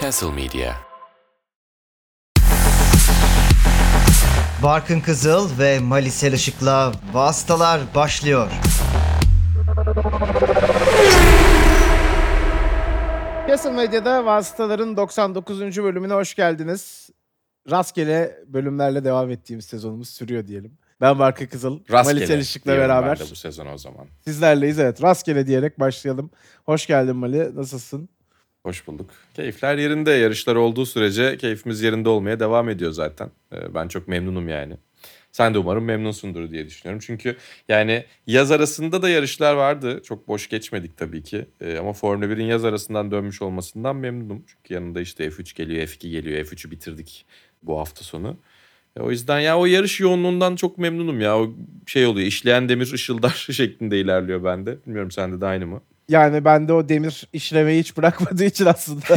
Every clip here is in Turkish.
Castle Media. Barkın Kızıl ve Malisel Işık'la Vastalar başlıyor. Castle Medya'da Vasıtaların 99. bölümüne hoş geldiniz. Rastgele bölümlerle devam ettiğimiz sezonumuz sürüyor diyelim. Ben Barkın Kızıl, Rastgele Mali Selişik'le diyorum beraber ben de bu sezon o zaman. sizlerleyiz. Evet rastgele diyerek başlayalım. Hoş geldin Mali, nasılsın? Hoş bulduk. Keyifler yerinde. Yarışlar olduğu sürece keyfimiz yerinde olmaya devam ediyor zaten. Ee, Ben çok memnunum yani. Sen de umarım memnunsundur diye düşünüyorum. Çünkü yani yaz arasında da yarışlar vardı. Çok boş geçmedik tabii ki. Ee, Ama Formula 1'in yaz arasından dönmüş olmasından memnunum. Çünkü yanında işte F3 geliyor, F2 geliyor. F3'ü bitirdik bu hafta sonu. E, O yüzden ya o yarış yoğunluğundan çok memnunum ya. O şey oluyor işleyen demir ışıldar şeklinde ilerliyor bende. Bilmiyorum sende de aynı mı? Yani bende o demir işlemeyi hiç bırakmadığı için aslında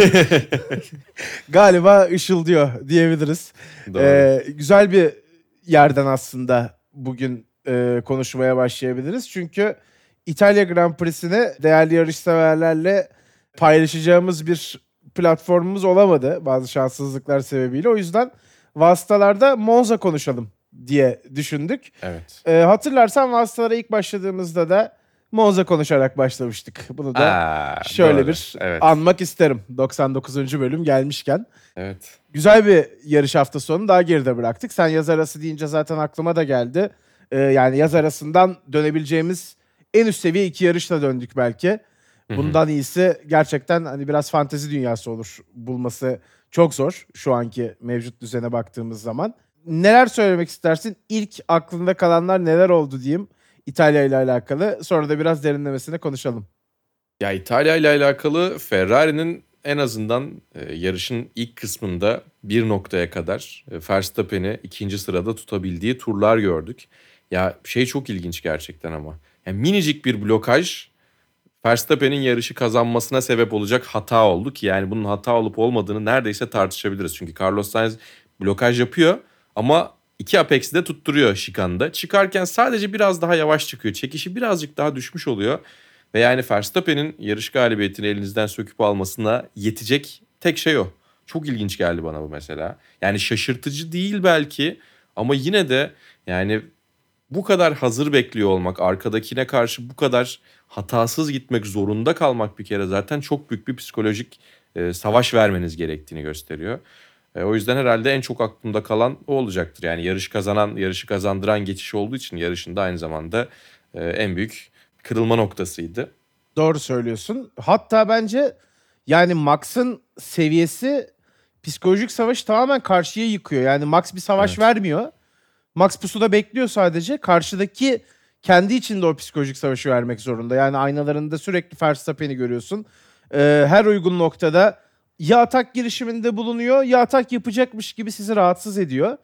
galiba ışıldıyor diyebiliriz. Doğru. Ee, güzel bir yerden aslında bugün e, konuşmaya başlayabiliriz. Çünkü İtalya Grand Prix'sini değerli yarışseverlerle paylaşacağımız bir platformumuz olamadı bazı şanssızlıklar sebebiyle. O yüzden vasıtalarda Monza konuşalım diye düşündük. evet. Ee, hatırlarsan vasıtalara ilk başladığımızda da Monza konuşarak başlamıştık. Bunu da Aa, şöyle doğru. bir evet. anmak isterim 99. bölüm gelmişken. evet. Güzel bir yarış hafta sonu daha geride bıraktık. Sen yaz arası deyince zaten aklıma da geldi. Ee, yani yaz arasından dönebileceğimiz en üst seviye iki yarışla döndük belki. Bundan iyisi gerçekten hani biraz fantezi dünyası olur bulması çok zor şu anki mevcut düzene baktığımız zaman. Neler söylemek istersin? İlk aklında kalanlar neler oldu diyeyim İtalya ile alakalı. Sonra da biraz derinlemesine konuşalım. Ya İtalya ile alakalı Ferrari'nin en azından e, yarışın ilk kısmında bir noktaya kadar e, Verstappen'i ikinci sırada tutabildiği turlar gördük. Ya şey çok ilginç gerçekten ama. Yani minicik bir blokaj Verstappen'in yarışı kazanmasına sebep olacak hata oldu ki yani bunun hata olup olmadığını neredeyse tartışabiliriz. Çünkü Carlos Sainz blokaj yapıyor ama iki Apex'i de tutturuyor şikanda. Çıkarken sadece biraz daha yavaş çıkıyor. Çekişi birazcık daha düşmüş oluyor. Ve yani Verstappen'in yarış galibiyetini elinizden söküp almasına yetecek tek şey o. Çok ilginç geldi bana bu mesela. Yani şaşırtıcı değil belki ama yine de yani bu kadar hazır bekliyor olmak, arkadakine karşı bu kadar hatasız gitmek zorunda kalmak bir kere zaten çok büyük bir psikolojik e, savaş vermeniz gerektiğini gösteriyor. E, o yüzden herhalde en çok aklımda kalan o olacaktır. Yani yarış kazanan, yarışı kazandıran geçiş olduğu için yarışında aynı zamanda e, en büyük kırılma noktasıydı. Doğru söylüyorsun. Hatta bence yani Max'ın seviyesi psikolojik savaşı tamamen karşıya yıkıyor. Yani Max bir savaş Evet. vermiyor. Max pusuda bekliyor sadece. Karşıdaki kendi içinde o psikolojik savaşı vermek zorunda. Yani aynalarında sürekli Verstappen'i görüyorsun. Ee, her uygun noktada ya atak girişiminde bulunuyor ya atak yapacakmış gibi sizi rahatsız ediyor.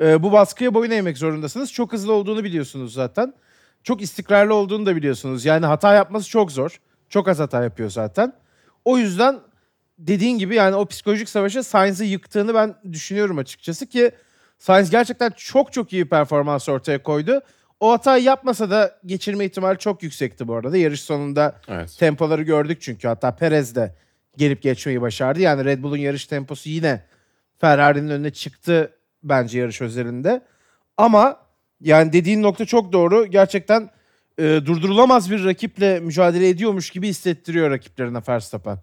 Ee, bu baskıya boyun eğmek zorundasınız. Çok hızlı olduğunu biliyorsunuz zaten. Çok istikrarlı olduğunu da biliyorsunuz. Yani hata yapması çok zor. Çok az hata yapıyor zaten. O yüzden dediğin gibi yani o psikolojik savaşı Sainz'ı yıktığını ben düşünüyorum açıkçası ki Sainz gerçekten çok çok iyi performans ortaya koydu. O hatayı yapmasa da geçirme ihtimali çok yüksekti bu arada. Yarış sonunda Evet. tempoları gördük çünkü. Hatta Perez de gelip geçmeyi başardı. Yani Red Bull'un yarış temposu yine Ferrari'nin önüne çıktı bence yarış özelinde. Ama yani dediğin nokta çok doğru. Gerçekten e, durdurulamaz bir rakiple mücadele ediyormuş gibi hissettiriyor rakiplerine Verstappen.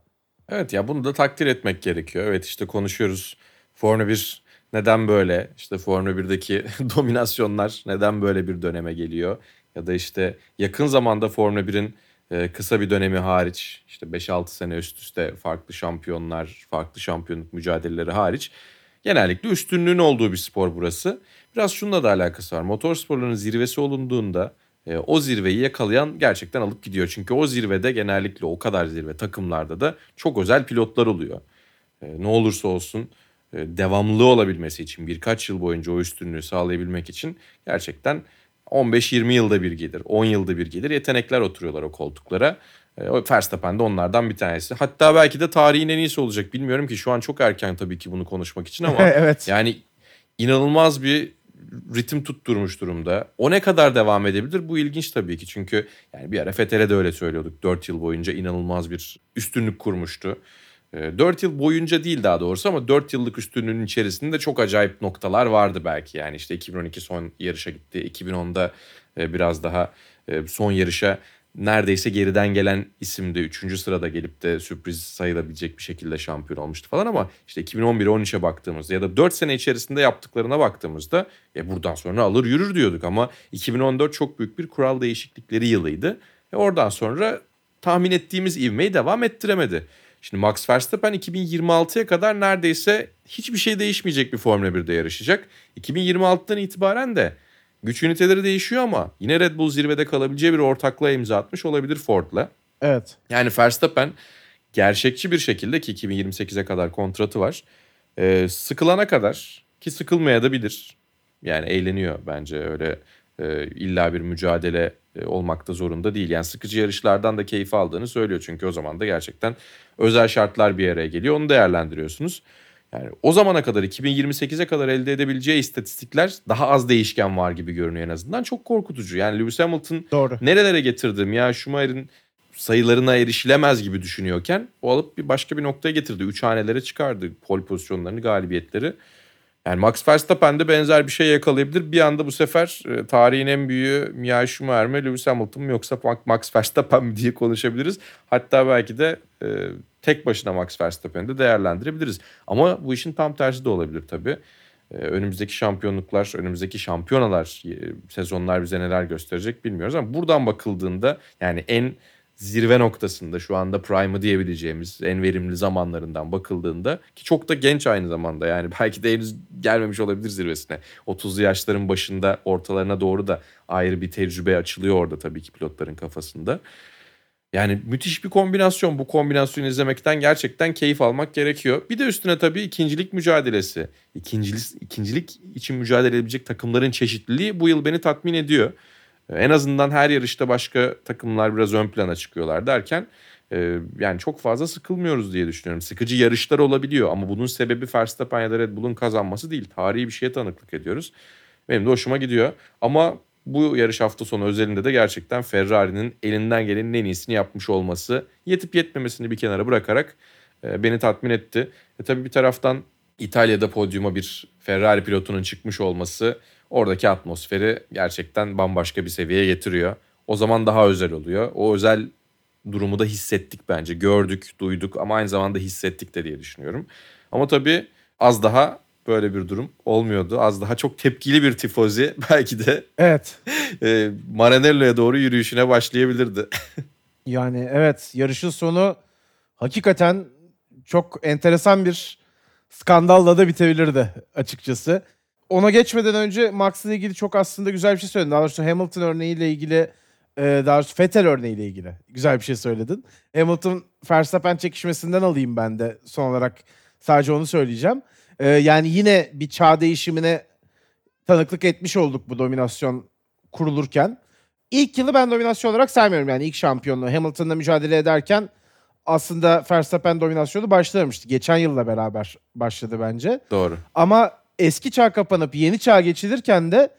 Evet ya bunu da takdir etmek gerekiyor. Evet işte konuşuyoruz. Formula 1 neden böyle? İşte Formula 1'deki dominasyonlar neden böyle bir döneme geliyor? Ya da işte yakın zamanda Formula 1'in e, kısa bir dönemi hariç işte 5-6 sene üst üste farklı şampiyonlar, farklı şampiyonluk mücadeleleri hariç genellikle üstünlüğün olduğu bir spor burası. Biraz şununla da alakası var. Motorsporların zirvesi olunduğunda e, o zirveyi yakalayan gerçekten alıp gidiyor. Çünkü o zirvede genellikle o kadar zirve takımlarda da çok özel pilotlar oluyor. E, ne olursa olsun devamlı olabilmesi için birkaç yıl boyunca o üstünlüğü sağlayabilmek için gerçekten 15-20 yılda bir gelir, 10 yılda bir gelir yetenekler oturuyorlar o koltuklara. E, o Verstappen de onlardan bir tanesi. Hatta belki de tarihin en iyisi olacak. Bilmiyorum ki şu an çok erken tabii ki bunu konuşmak için ama evet. yani inanılmaz bir ritim tutturmuş durumda. O ne kadar devam edebilir? Bu ilginç tabii ki. Çünkü yani bir ara Fethel'e de öyle söylüyorduk. 4 yıl boyunca inanılmaz bir üstünlük kurmuştu. 4 yıl boyunca değil daha doğrusu ama 4 yıllık üstünlüğün içerisinde çok acayip noktalar vardı belki. Yani işte 2012 son yarışa gitti. 2010'da biraz daha son yarışa neredeyse geriden gelen isimde 3. sırada gelip de sürpriz sayılabilecek bir şekilde şampiyon olmuştu falan ama işte 2011-13'e baktığımızda ya da 4 sene içerisinde yaptıklarına baktığımızda e buradan sonra alır yürür diyorduk ama 2014 çok büyük bir kural değişiklikleri yılıydı. E oradan sonra tahmin ettiğimiz ivmeyi devam ettiremedi. Şimdi Max Verstappen 2026'ya kadar neredeyse hiçbir şey değişmeyecek bir Formula 1'de yarışacak. 2026'dan itibaren de Güç üniteleri değişiyor ama yine Red Bull zirvede kalabileceği bir ortaklığa imza atmış olabilir Ford'la. Evet. Yani Verstappen gerçekçi bir şekilde ki 2028'e kadar kontratı var. E, sıkılana kadar ki sıkılmaya da bilir. Yani eğleniyor bence öyle e, illa bir mücadele olmakta zorunda değil. Yani sıkıcı yarışlardan da keyif aldığını söylüyor. Çünkü o zaman da gerçekten özel şartlar bir araya geliyor. Onu değerlendiriyorsunuz. Yani o zamana kadar 2028'e kadar elde edebileceği istatistikler daha az değişken var gibi görünüyor en azından. Çok korkutucu. Yani Lewis Hamilton Doğru. nerelere getirdim ya Schumacher'in sayılarına erişilemez gibi düşünüyorken o alıp bir başka bir noktaya getirdi. Üç hanelere çıkardı pol pozisyonlarını, galibiyetleri. Yani Max Verstappen de benzer bir şey yakalayabilir. Bir anda bu sefer e, tarihin en büyüğü Michael Schumacher mi Lewis Hamilton mı yoksa Max Verstappen mi diye konuşabiliriz. Hatta belki de e, tek başına Max Verstappen'i de değerlendirebiliriz. Ama bu işin tam tersi de olabilir tabii. E, önümüzdeki şampiyonluklar, önümüzdeki şampiyonalar, e, sezonlar bize neler gösterecek bilmiyoruz. Ama buradan bakıldığında yani en zirve noktasında şu anda prime'ı diyebileceğimiz en verimli zamanlarından bakıldığında ki çok da genç aynı zamanda yani belki de henüz gelmemiş olabilir zirvesine. 30'lu yaşların başında ortalarına doğru da ayrı bir tecrübe açılıyor orada tabii ki pilotların kafasında. Yani müthiş bir kombinasyon. Bu kombinasyonu izlemekten gerçekten keyif almak gerekiyor. Bir de üstüne tabii ikincilik mücadelesi. İkincilik, ikincilik için mücadele edebilecek takımların çeşitliliği bu yıl beni tatmin ediyor. En azından her yarışta başka takımlar biraz ön plana çıkıyorlar derken e, yani çok fazla sıkılmıyoruz diye düşünüyorum. Sıkıcı yarışlar olabiliyor ama bunun sebebi Verstappen ya da Red Bull'un kazanması değil. Tarihi bir şeye tanıklık ediyoruz. Benim de hoşuma gidiyor. Ama bu yarış hafta sonu özelinde de gerçekten Ferrari'nin elinden gelenin en iyisini yapmış olması, yetip yetmemesini bir kenara bırakarak e, beni tatmin etti. E tabii bir taraftan İtalya'da podyuma bir Ferrari pilotunun çıkmış olması oradaki atmosferi gerçekten bambaşka bir seviyeye getiriyor. O zaman daha özel oluyor. O özel durumu da hissettik bence. Gördük, duyduk ama aynı zamanda hissettik de diye düşünüyorum. Ama tabii az daha böyle bir durum olmuyordu. Az daha çok tepkili bir tifozi belki de evet. e, Maranello'ya doğru yürüyüşüne başlayabilirdi. yani evet yarışın sonu hakikaten çok enteresan bir skandalla da bitebilirdi açıkçası. Ona geçmeden önce Max'la ilgili çok aslında güzel bir şey söyledin. Daha doğrusu Hamilton örneğiyle ilgili e, daha doğrusu Vettel örneğiyle ilgili güzel bir şey söyledin. Hamilton Verstappen çekişmesinden alayım ben de son olarak sadece onu söyleyeceğim. E, yani yine bir çağ değişimine tanıklık etmiş olduk bu dominasyon kurulurken. İlk yılı ben dominasyon olarak saymıyorum yani ilk şampiyonluğu. Hamilton'la mücadele ederken aslında Verstappen dominasyonu başlamıştı. Geçen yılla beraber başladı bence. Doğru. Ama eski çağ kapanıp yeni çağ geçilirken de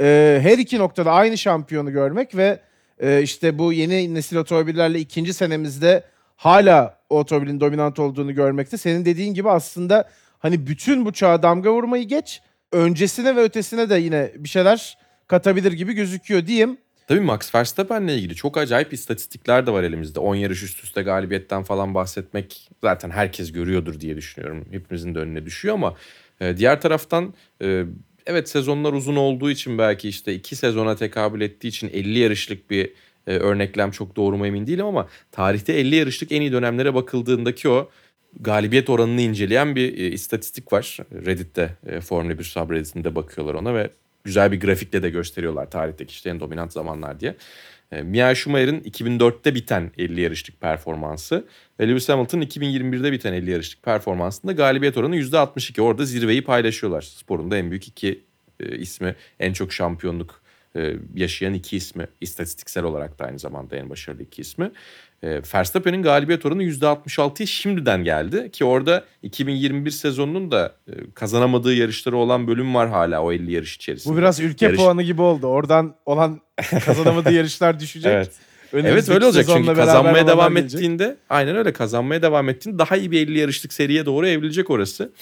e, her iki noktada aynı şampiyonu görmek ve e, işte bu yeni nesil otomobillerle ikinci senemizde hala o otomobilin dominant olduğunu görmekte. Senin dediğin gibi aslında hani bütün bu çağa damga vurmayı geç, öncesine ve ötesine de yine bir şeyler katabilir gibi gözüküyor diyeyim. Tabii Max Verstappen'le ilgili çok acayip istatistikler de var elimizde. 10 yarış üst üste galibiyetten falan bahsetmek zaten herkes görüyordur diye düşünüyorum. Hepimizin de önüne düşüyor ama e, diğer taraftan e, evet sezonlar uzun olduğu için belki işte iki sezona tekabül ettiği için 50 yarışlık bir e, örneklem çok doğru mu emin değilim ama tarihte 50 yarışlık en iyi dönemlere bakıldığındaki o galibiyet oranını inceleyen bir e, istatistik var. Reddit'te Formula 1 subredditinde bakıyorlar ona ve güzel bir grafikle de gösteriyorlar tarihteki işte en dominant zamanlar diye. E, Michael Schumacher'in 2004'te biten 50 yarışlık performansı ve Lewis Hamilton'ın 2021'de biten 50 yarışlık performansında galibiyet oranı %62. Orada zirveyi paylaşıyorlar. Sporun da en büyük iki e, ismi en çok şampiyonluk e, yaşayan iki ismi. istatistiksel olarak da aynı zamanda en başarılı iki ismi. E, Verstappen'in galibiyet oranı %66'ya şimdiden geldi. Ki orada 2021 sezonunun da e, kazanamadığı yarışları olan bölüm var hala o 50 yarış içerisinde. Bu biraz ülke Yarış- puanı gibi oldu. Oradan olan kazanamadığı yarışlar düşecek. Evet. Evet öyle olacak çünkü kazanmaya devam gelecek. ettiğinde aynen öyle kazanmaya devam ettiğinde daha iyi bir 50 yarışlık seriye doğru evrilecek orası.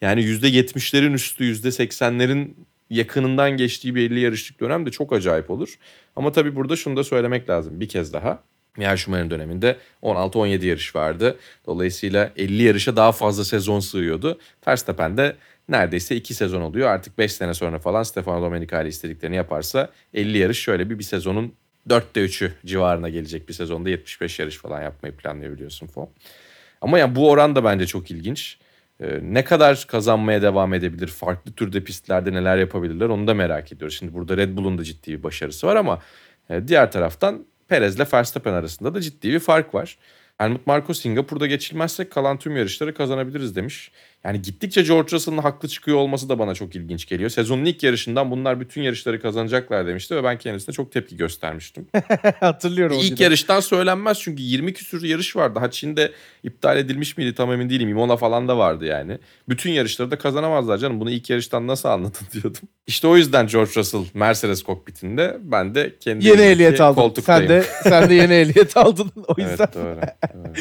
Yani %70'lerin üstü %80'lerin yakınından geçtiği 50 yarışlık dönem de çok acayip olur. Ama tabii burada şunu da söylemek lazım bir kez daha. Michael Schumacher'in döneminde 16-17 yarış vardı. Dolayısıyla 50 yarışa daha fazla sezon sığıyordu. Verstappen de neredeyse 2 sezon oluyor. Artık 5 sene sonra falan Stefano Domenicali istediklerini yaparsa 50 yarış şöyle bir bir sezonun 4'te 3'ü civarına gelecek bir sezonda 75 yarış falan yapmayı planlıyor biliyorsun Fon. Ama ya bu oran da bence çok ilginç. Ee, ne kadar kazanmaya devam edebilir? Farklı türde pistlerde neler yapabilirler? Onu da merak ediyoruz. Şimdi burada Red Bull'un da ciddi bir başarısı var ama e, diğer taraftan Perez'le Verstappen arasında da ciddi bir fark var. Helmut Marko Singapur'da geçilmezsek kalan tüm yarışları kazanabiliriz demiş. Yani gittikçe George Russell'ın haklı çıkıyor olması da bana çok ilginç geliyor. Sezonun ilk yarışından bunlar bütün yarışları kazanacaklar demişti ve ben kendisine çok tepki göstermiştim. Hatırlıyorum. İlk yarıştan söylenmez çünkü 20 küsur yarış vardı. Ha Çin'de iptal edilmiş miydi tam emin değilim. Imola falan da vardı yani. Bütün yarışları da kazanamazlar canım. Bunu ilk yarıştan nasıl anladın diyordum. İşte o yüzden George Russell Mercedes kokpitinde ben de kendi Yeni ehliyet koltuktayım. Sen de sen de yeni ehliyet aldın. O yüzden Evet doğru. doğru.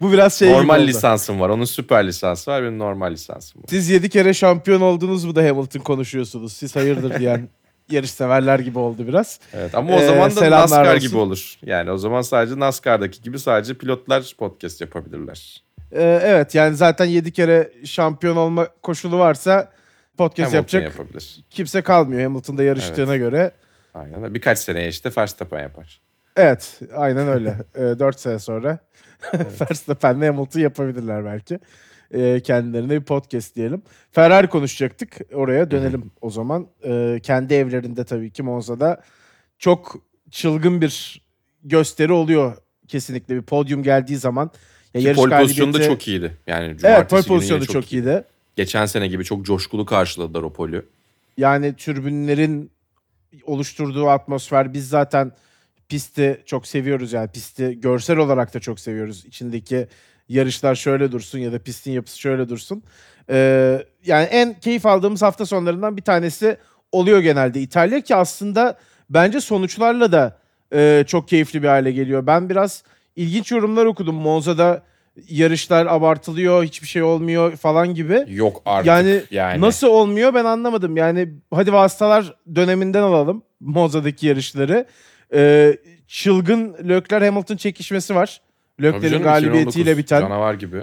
bu biraz şey normal lisansım var. Onun süper lisansı var. Benim normal lisansım var. Siz 7 kere şampiyon oldunuz mu da Hamilton konuşuyorsunuz. Siz hayırdır diyen yarış severler gibi oldu biraz. Evet ama o Ee, zaman da NASCAR olsun. gibi olur. Yani o zaman sadece NASCAR'daki gibi sadece pilotlar podcast yapabilirler. Ee, evet yani zaten 7 kere şampiyon olma koşulu varsa podcast Hamilton yapacak yapabilir. kimse kalmıyor Hamilton'da yarıştığına göre. Aynen. Birkaç seneye işte Verstappen yapar. Evet aynen öyle. ee, 4 sene sonra Verstappen'le Hamilton yapabilirler belki. Ee, kendilerine bir podcast diyelim. Ferrari konuşacaktık. Oraya dönelim o zaman. Ee, kendi evlerinde tabii ki Monza'da çok çılgın bir gösteri oluyor kesinlikle bir podyum geldiği zaman. Ya Ki yarış pole pozisyonu da galibiyeti- çok iyiydi. Yani Evet cumartesi pole günü yine pozisyonu çok, iyiydi. Geçen sene gibi çok coşkulu karşıladılar o polü. Yani türbünlerin oluşturduğu atmosfer biz zaten pisti çok seviyoruz yani pisti görsel olarak da çok seviyoruz. İçindeki yarışlar şöyle dursun ya da pistin yapısı şöyle dursun. Ee, yani en keyif aldığımız hafta sonlarından bir tanesi oluyor genelde İtalya ki aslında bence sonuçlarla da e, çok keyifli bir hale geliyor. Ben biraz ilginç yorumlar okudum. Monza'da yarışlar abartılıyor, hiçbir şey olmuyor falan gibi. Yok artık Yani, yani. nasıl olmuyor ben anlamadım. Yani hadi vasıtalar döneminden alalım Monza'daki yarışları. Ee, çılgın Leclerc Hamilton çekişmesi var. Canım, galibiyetiyle 2019 biten. Canavar gibi.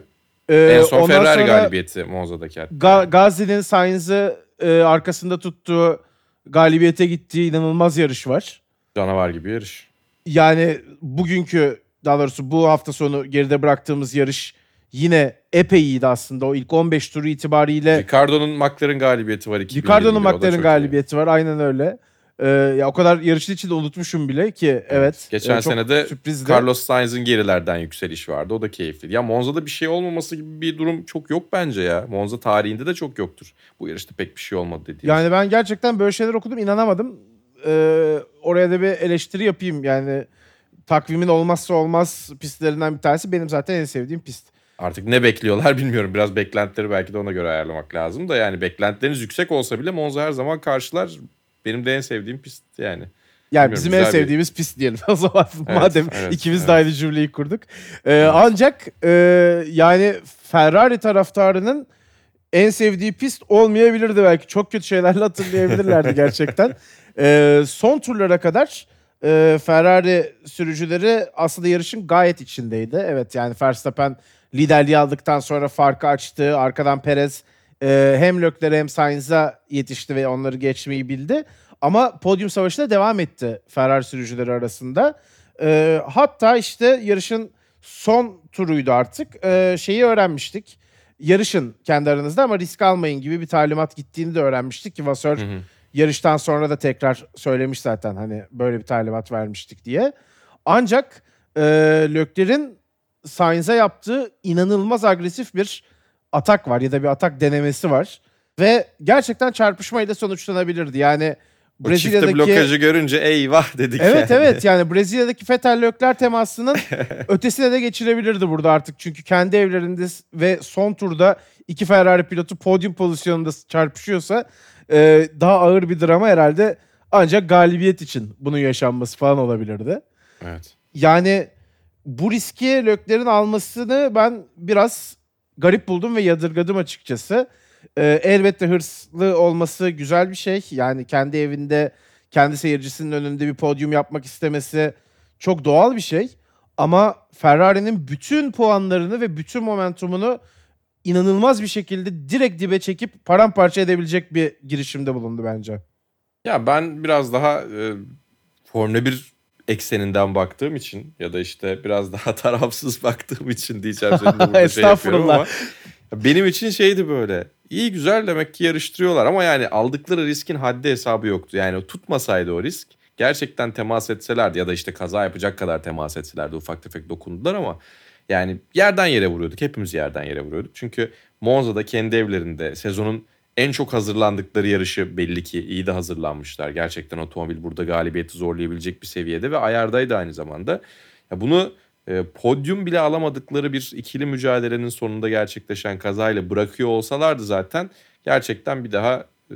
Ee, en son Ferrari galibiyeti Monza'daki. hatta. Ga- Gazi'nin Sainz'ı e, arkasında tuttuğu galibiyete gittiği inanılmaz yarış var. Canavar gibi yarış. Yani bugünkü daha doğrusu bu hafta sonu geride bıraktığımız yarış yine epey iyiydi aslında. O ilk 15 turu itibariyle Ricardo'nun McLaren galibiyeti var. 2020'de, Ricardo'nun McLaren iyi. galibiyeti var. Aynen öyle. Ee, ya o kadar yarışın içinde unutmuşum bile ki evet. Geçen e, sene de. Carlos Sainz'in gerilerden yükseliş vardı. O da keyifliydi. Ya Monza'da bir şey olmaması gibi bir durum çok yok bence ya. Monza tarihinde de çok yoktur. Bu yarışta pek bir şey olmadı dediğim. Yani ben gerçekten böyle şeyler okudum inanamadım. Ee, oraya da bir eleştiri yapayım yani takvimin olmazsa olmaz pistlerinden bir tanesi benim zaten en sevdiğim pist. Artık ne bekliyorlar bilmiyorum. Biraz beklentileri belki de ona göre ayarlamak lazım da yani beklentileriniz yüksek olsa bile Monza her zaman karşılar. Benim de en sevdiğim pist yani. Yani Bilmiyorum, bizim en güzel bir- sevdiğimiz pist diyelim o zaman Evet, madem evet, ikimiz evet. de aynı cümleyi kurduk. Ee, Ancak e, yani Ferrari taraftarının en sevdiği pist olmayabilirdi belki. Çok kötü şeylerle hatırlayabilirlerdi gerçekten. Ee, son turlara kadar e, Ferrari sürücüleri aslında yarışın gayet içindeydi. Evet yani Verstappen liderliği aldıktan sonra farkı açtı. Arkadan Perez e, hem Leclerc'e hem Sainz'a yetişti ve onları geçmeyi bildi. Ama podyum savaşı da devam etti Ferrari sürücüleri arasında. E, hatta işte yarışın son turuydu artık. E, şeyi öğrenmiştik. Yarışın kendi aranızda ama risk almayın gibi bir talimat gittiğini de öğrenmiştik ki Vasseur Hı hı. yarıştan sonra da tekrar söylemiş zaten hani böyle bir talimat vermiştik diye. Ancak e, Leclerc'in Sainz'e yaptığı inanılmaz agresif bir atak var ya da bir atak denemesi var. Ve gerçekten çarpışmayla sonuçlanabilirdi. Yani O çifte blokajı görünce eyvah dedik Evet yani. evet yani Brezilya'daki Fetel Lökler temasının ötesine de geçilebilirdi burada artık. Çünkü kendi evlerinde ve son turda iki Ferrari pilotu podyum pozisyonunda çarpışıyorsa e, daha ağır bir drama herhalde ancak galibiyet için bunun yaşanması falan olabilirdi. Evet. Yani bu riski Lökler'in almasını ben biraz garip buldum ve yadırgadım açıkçası. Ee, elbette hırslı olması güzel bir şey. Yani kendi evinde, kendi seyircisinin önünde bir podyum yapmak istemesi çok doğal bir şey. Ama Ferrari'nin bütün puanlarını ve bütün momentumunu inanılmaz bir şekilde direkt dibe çekip paramparça edebilecek bir girişimde bulundu bence. Ya ben biraz daha e, Formula 1 ekseninden baktığım için ya da işte biraz daha tarafsız baktığım için diyeceğim senin de burada şey yapıyorum ama benim için şeydi böyle. İyi güzel demek ki yarıştırıyorlar ama yani aldıkları riskin haddi hesabı yoktu. Yani tutmasaydı o risk gerçekten temas etselerdi ya da işte kaza yapacak kadar temas etselerdi ufak tefek dokundular ama yani yerden yere vuruyorduk. Hepimiz yerden yere vuruyorduk. Çünkü Monza'da kendi evlerinde sezonun en çok hazırlandıkları yarışı belli ki iyi de hazırlanmışlar. Gerçekten otomobil burada galibiyeti zorlayabilecek bir seviyede ve ayardaydı aynı zamanda. Ya bunu e, podyum bile alamadıkları bir ikili mücadelenin sonunda gerçekleşen kazayla bırakıyor olsalardı zaten gerçekten bir daha e,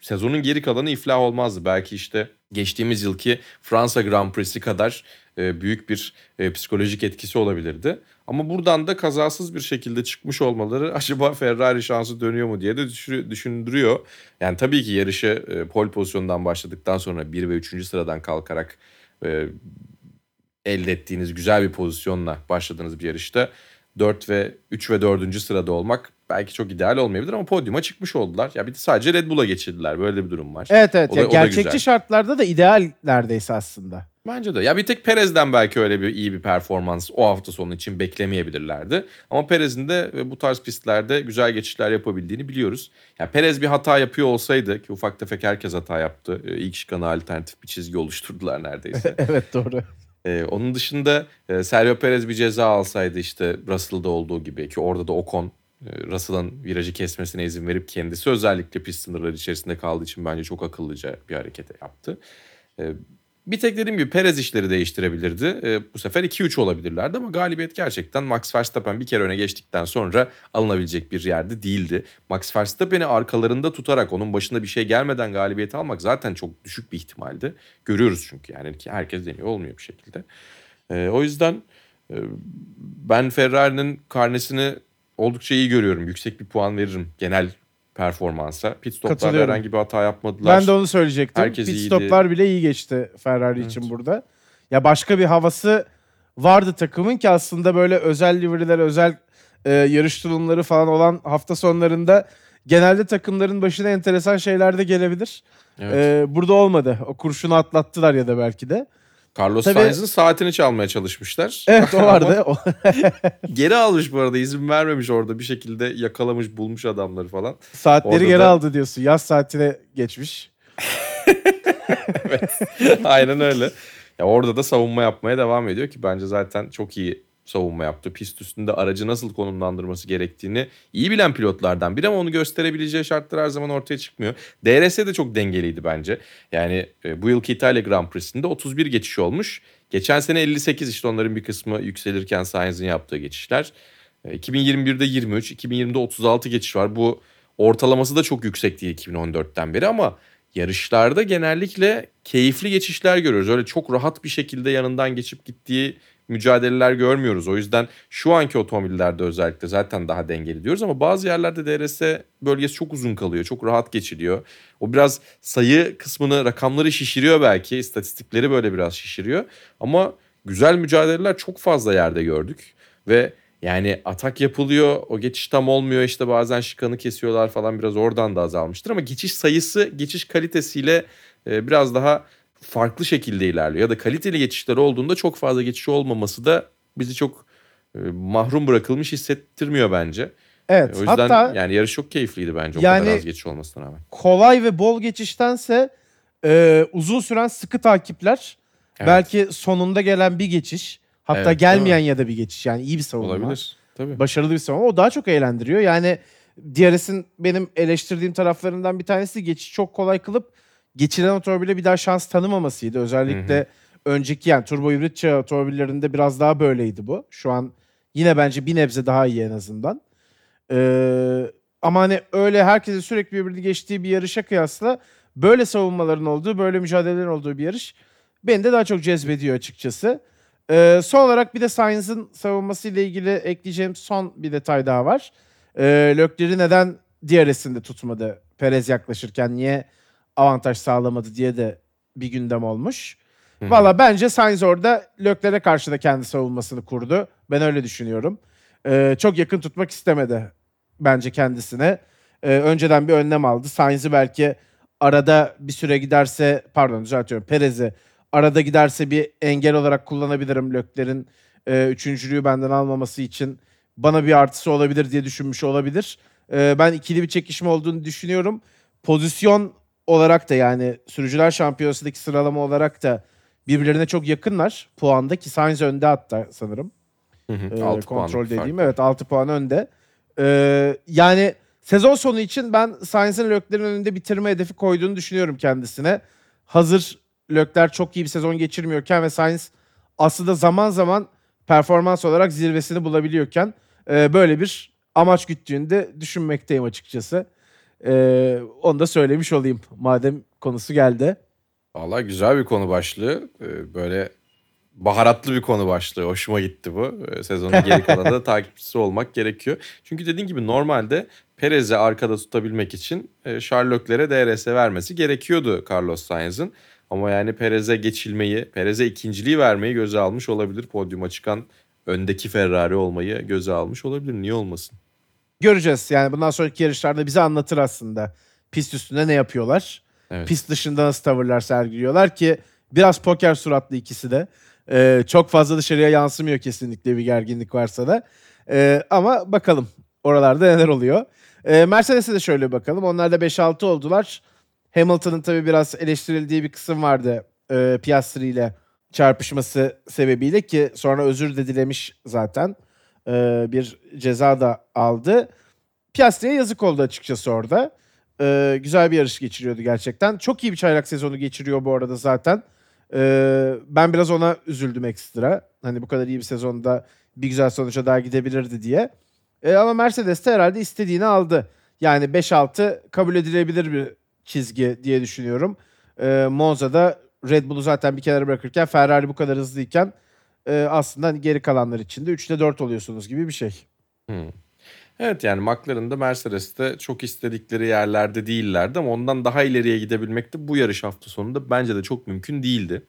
sezonun geri kalanı iflah olmazdı. Belki işte geçtiğimiz yılki Fransa Grand Prix'si kadar e, büyük bir e, psikolojik etkisi olabilirdi. Ama buradan da kazasız bir şekilde çıkmış olmaları acaba Ferrari şansı dönüyor mu diye de düşü- düşündürüyor. Yani tabii ki yarışı e, pole pozisyondan başladıktan sonra 1 ve 3. sıradan kalkarak e, elde ettiğiniz güzel bir pozisyonla başladığınız bir yarışta 4 ve 3 ve 4. sırada olmak belki çok ideal olmayabilir ama podyuma çıkmış oldular. Ya bir de sadece Red Bull'a geçirdiler. Böyle bir durum var. Evet evet. O ya da gerçekçi şartlarda da ideal neredeyse aslında. Bence de. Ya bir tek Perez'den belki öyle bir iyi bir performans o hafta sonu için beklemeyebilirlerdi. Ama Perez'in de e, bu tarz pistlerde güzel geçişler yapabildiğini biliyoruz. Ya Perez bir hata yapıyor olsaydı ki ufak tefek herkes hata yaptı. E, İlk şıkana alternatif bir çizgi oluşturdular neredeyse. evet doğru. Ee, onun dışında e, Sergio Perez bir ceza alsaydı işte Russell'da olduğu gibi ki orada da Ocon e, Russell'ın virajı kesmesine izin verip kendisi özellikle pist sınırları içerisinde kaldığı için bence çok akıllıca bir hareket yaptı. E, bir tek dediğim gibi Perez işleri değiştirebilirdi. E, bu sefer 2-3 olabilirlerdi ama galibiyet gerçekten Max Verstappen bir kere öne geçtikten sonra alınabilecek bir yerde değildi. Max Verstappen'i arkalarında tutarak onun başında bir şey gelmeden galibiyeti almak zaten çok düşük bir ihtimaldi. Görüyoruz çünkü yani ki herkes deniyor olmuyor bir şekilde. E, o yüzden e, ben Ferrari'nin karnesini oldukça iyi görüyorum. Yüksek bir puan veririm genel performansa. Pit stoplarda herhangi bir hata yapmadılar. Ben de onu söyleyecektim. Herkes Pit iyiydi. stoplar bile iyi geçti Ferrari Evet. için burada. Ya başka bir havası vardı takımın ki aslında böyle özel livriler, özel e, yarış tulumları falan olan hafta sonlarında genelde takımların başına enteresan şeyler de gelebilir. Evet. E, burada olmadı. O kurşunu atlattılar ya da belki de. Carlos Tabii- Sainz'in saatini çalmaya çalışmışlar. Evet o vardı. Geri almış bu arada izin vermemiş orada bir şekilde yakalamış bulmuş adamları falan. Saatleri Orada geri da- aldı diyorsun. Yaz saatine geçmiş. Aynen öyle. Ya orada da savunma yapmaya devam ediyor ki bence zaten çok iyi savunma yaptı. Pist üstünde aracı nasıl konumlandırması gerektiğini iyi bilen pilotlardan biri ama onu gösterebileceği şartlar her zaman ortaya çıkmıyor. DRS de çok dengeliydi bence. Yani e, bu yılki İtalya Grand Prix'sinde 31 geçiş olmuş. Geçen sene 58 işte onların bir kısmı yükselirken Sainz'in yaptığı geçişler. E, 2021'de 23, 2020'de 36 geçiş var. Bu ortalaması da çok yüksek değil 2014'ten beri ama yarışlarda genellikle keyifli geçişler görüyoruz. Öyle çok rahat bir şekilde yanından geçip gittiği mücadeleler görmüyoruz. O yüzden şu anki otomobillerde özellikle zaten daha dengeli diyoruz ama bazı yerlerde DRS bölgesi çok uzun kalıyor. Çok rahat geçiliyor. O biraz sayı kısmını, rakamları şişiriyor belki. istatistikleri böyle biraz şişiriyor. Ama güzel mücadeleler çok fazla yerde gördük. Ve yani atak yapılıyor, o geçiş tam olmuyor işte bazen şıkanı kesiyorlar falan biraz oradan da azalmıştır. Ama geçiş sayısı, geçiş kalitesiyle e, biraz daha farklı şekilde ilerliyor. Ya da kaliteli geçişler olduğunda çok fazla geçiş olmaması da bizi çok e, mahrum bırakılmış hissettirmiyor bence. Evet. O yüzden Hatta yani yarış çok keyifliydi bence o Yani- kadar az geçiş olmasına rağmen. kolay ve bol geçiştense e, uzun süren sıkı takipler Evet. belki sonunda gelen bir geçiş hatta Evet, gelmeyen ya da bir geçiş yani iyi bir savunma. Olabilir. Tabii. Başarılı bir savunma o daha çok eğlendiriyor. Yani DRS'in benim eleştirdiğim taraflarından bir tanesi geçiş çok kolay kılıp geçilen otomobile bir daha şans tanımamasıydı. Özellikle önceki yani turbo hibrit çağ otomobillerinde biraz daha böyleydi bu. Şu an yine bence bir nebze daha iyi en azından. Ee, ama hani öyle herkese sürekli birbirini geçtiği bir yarışa kıyasla böyle savunmaların olduğu, böyle mücadelelerin olduğu bir yarış beni de daha çok cezbediyor açıkçası. Ee, son olarak bir de Sainz'ın savunmasıyla ilgili ekleyeceğim son bir detay daha var. Ee, Lökler'i neden DRS'inde tutmadı Perez yaklaşırken niye avantaj sağlamadı diye de bir gündem olmuş. Valla bence Sainz orada Lökler'e karşı da kendi savunmasını kurdu. Ben öyle düşünüyorum. Ee, çok yakın tutmak istemedi bence kendisine. Ee, önceden bir önlem aldı. Sainz'i belki arada bir süre giderse pardon düzeltiyorum Perez'i arada giderse bir engel olarak kullanabilirim Lökler'in e, üçüncülüğü benden almaması için bana bir artısı olabilir diye düşünmüş olabilir. Ee, ben ikili bir çekişme olduğunu düşünüyorum. Pozisyon olarak da yani sürücüler şampiyonasındaki sıralama olarak da birbirlerine çok yakınlar. Puanda ki Sainz önde hatta sanırım. Hı hı, Ee, altı kontrol puanlık dediğim fark. evet 6 puan önde. Ee, yani sezon sonu için ben Sainz'in Lökler'in önünde bitirme hedefi koyduğunu düşünüyorum kendisine. Hazır Lökler çok iyi bir sezon geçirmiyorken ve Sainz aslında zaman zaman performans olarak zirvesini bulabiliyorken e, böyle bir amaç güttüğünde düşünmekteyim açıkçası. Ee, onu da söylemiş olayım madem konusu geldi. Valla güzel bir konu başlığı. Ee, Böyle baharatlı bir konu başlığı. Hoşuma gitti bu. Ee, Sezonun geri kalanında takipçisi olmak gerekiyor. Çünkü dediğin gibi normalde Perez'i arkada tutabilmek için e, Leclerc'e DRS vermesi gerekiyordu Carlos Sainz'ın. Ama yani Perez'e geçilmeyi, Perez'e ikinciliği vermeyi göze almış olabilir. Podyuma çıkan öndeki Ferrari olmayı göze almış olabilir. Niye olmasın? Göreceğiz yani bundan sonraki yarışlarda bize anlatır aslında. Pist üstünde ne yapıyorlar? Evet. Pist dışında nasıl tavırlar sergiliyorlar ki biraz poker suratlı ikisi de. Ee, çok fazla dışarıya yansımıyor kesinlikle bir gerginlik varsa da. Ee, ama bakalım oralarda neler oluyor. Ee, Mercedes'e de şöyle bakalım. Onlar da 5-6 oldular. Hamilton'ın tabii biraz eleştirildiği bir kısım vardı. E, Piastri ile çarpışması sebebiyle ki sonra özür de dilemiş zaten. Ee, bir ceza da aldı. Piastri'ye yazık oldu açıkçası orada. Ee, güzel bir yarış geçiriyordu gerçekten. Çok iyi bir çaylak sezonu geçiriyor bu arada zaten. Ee, ben biraz ona üzüldüm ekstra. Hani bu kadar iyi bir sezonda bir güzel sonuca daha gidebilirdi diye. Ee, ama Mercedes de herhalde istediğini aldı. Yani 5-6 kabul edilebilir bir çizgi diye düşünüyorum. Ee, Monza'da Red Bull'u zaten bir kenara bırakırken Ferrari bu kadar hızlıyken e, aslında geri kalanlar için de 3'te 4 oluyorsunuz gibi bir şey. Evet yani McLaren'da Mercedes'te çok istedikleri yerlerde değillerdi ama ondan daha ileriye gidebilmek de bu yarış hafta sonunda bence de çok mümkün değildi.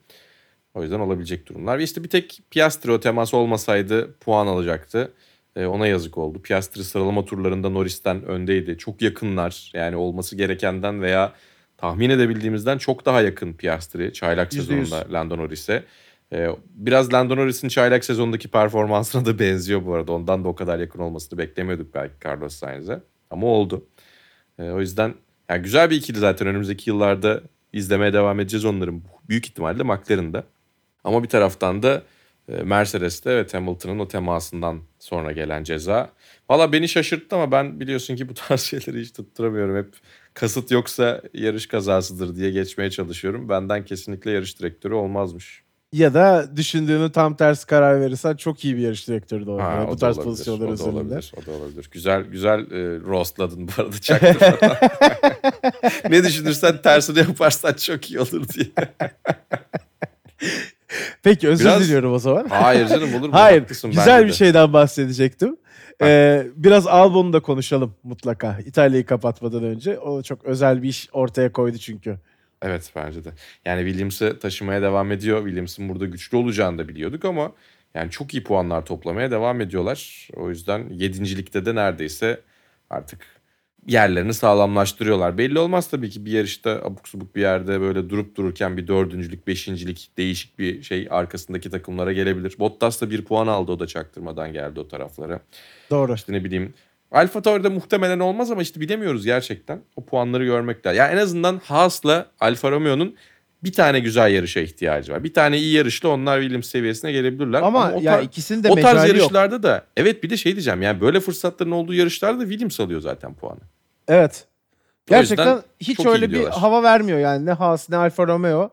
O yüzden olabilecek durumlar. Ve işte bir tek Piastri o temas olmasaydı puan alacaktı. Ee, ona yazık oldu. Piastri sıralama turlarında Norris'ten öndeydi. Çok yakınlar yani olması gerekenden veya tahmin edebildiğimizden çok daha yakın Piastri çaylak sezonunda Lando Norris'e. Ee, biraz Lando Norris'in çaylak sezondaki performansına da benziyor bu arada. Ondan da o kadar yakın olmasını beklemiyorduk belki Carlos Sainz'e. Ama oldu. Ee, o yüzden yani güzel bir ikili zaten önümüzdeki yıllarda izlemeye devam edeceğiz onların. Büyük ihtimalle McLaren'da. Ama bir taraftan da e, Mercedes'te ve Hamilton'ın o temasından sonra gelen ceza. Valla beni şaşırttı ama ben biliyorsun ki bu tarz şeyleri hiç tutturamıyorum. Hep kasıt yoksa yarış kazasıdır diye geçmeye çalışıyorum. Benden kesinlikle yarış direktörü olmazmış. Ya da düşündüğünü tam tersi karar verirsen çok iyi bir yarış direktörü de olur. Ha, Yani o bu da tarz olabilir, pozisyonlar o da olabilir, o da olabilir. Güzel güzel e, roastladın bu arada çaktırmadan. ne düşünürsen tersini yaparsan çok iyi olur diye. Peki özür Biraz- diliyorum o zaman. Hayır canım olur mu? Hayır, Haklısın güzel bence bir de. şeyden bahsedecektim. Ee, biraz Albon'u da konuşalım mutlaka. İtalya'yı kapatmadan önce. O çok özel bir iş ortaya koydu çünkü. Evet bence de. Yani Williams'ı taşımaya devam ediyor. Williams'ın burada güçlü olacağını da biliyorduk ama yani çok iyi puanlar toplamaya devam ediyorlar. O yüzden yedincilikte de neredeyse artık yerlerini sağlamlaştırıyorlar. Belli olmaz tabii ki bir yarışta abuk subuk bir yerde böyle durup dururken bir dördüncülük, beşincilik değişik bir şey arkasındaki takımlara gelebilir. Bottas da bir puan aldı o da çaktırmadan geldi o taraflara. Doğru. İşte ne bileyim Alfa Tauri'de muhtemelen olmaz ama işte bilemiyoruz gerçekten. O puanları görmek lazım. Yani en azından Haas'la Alfa Romeo'nun bir tane güzel yarışa ihtiyacı var. Bir tane iyi yarışla onlar Williams seviyesine gelebilirler. Ama, o, ya tar- ikisinin de o tarz mecali yok. yarışlarda da evet bir de şey diyeceğim yani böyle fırsatların olduğu yarışlarda Williams alıyor zaten puanı. Evet. Gerçekten hiç öyle bir hava vermiyor yani. Ne Haas ne Alfa Romeo.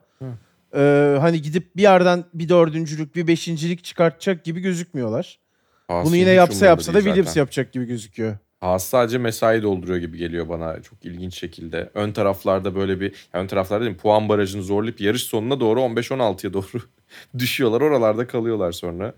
Ee, hani gidip bir yerden bir dördüncülük bir beşincilik çıkartacak gibi gözükmüyorlar. Haas'ın Bunu yine hiç yapsa yapsa da değil Williams zaten. yapacak gibi gözüküyor. Haas sadece mesai dolduruyor gibi geliyor bana çok ilginç şekilde. Ön taraflarda böyle bir ön taraflarda değil mi, puan barajını zorlayıp yarış sonuna doğru 15-16'ya doğru düşüyorlar. Oralarda kalıyorlar sonra.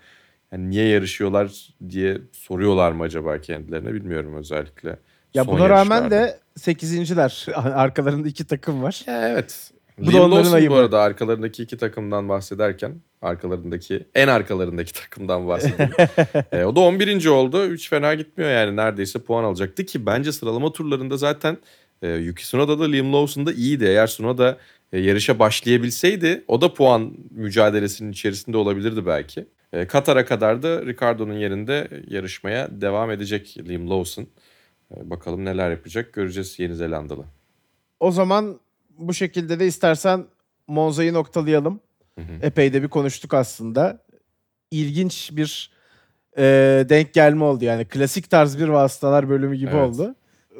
Yani niye yarışıyorlar diye soruyorlar mı acaba kendilerine bilmiyorum özellikle. Ya son buna rağmen yarışlarda. de 8.ler. Arkalarında iki takım var. Ya evet. Bu da Liam onların Lawson ayıbı. bu arada arkalarındaki iki takımdan bahsederken arkalarındaki en arkalarındaki takımdan bahsedelim. e, o da 11. oldu. Hiç fena gitmiyor yani neredeyse puan alacaktı ki bence sıralama turlarında zaten e, Yuki Tsunoda da Liam Lawson da iyiydi. Eğer Tsunoda e, yarışa başlayabilseydi o da puan mücadelesinin içerisinde olabilirdi belki. E, Katar'a kadar da Ricardo'nun yerinde yarışmaya devam edecek Liam Lawson. E, bakalım neler yapacak göreceğiz Yeni Zelandalı. O zaman bu şekilde de istersen Monza'yı noktalayalım. Hı hı. Epey de bir konuştuk aslında. İlginç bir e, denk gelme oldu yani. Klasik tarz bir vasıtalar bölümü gibi Evet. oldu.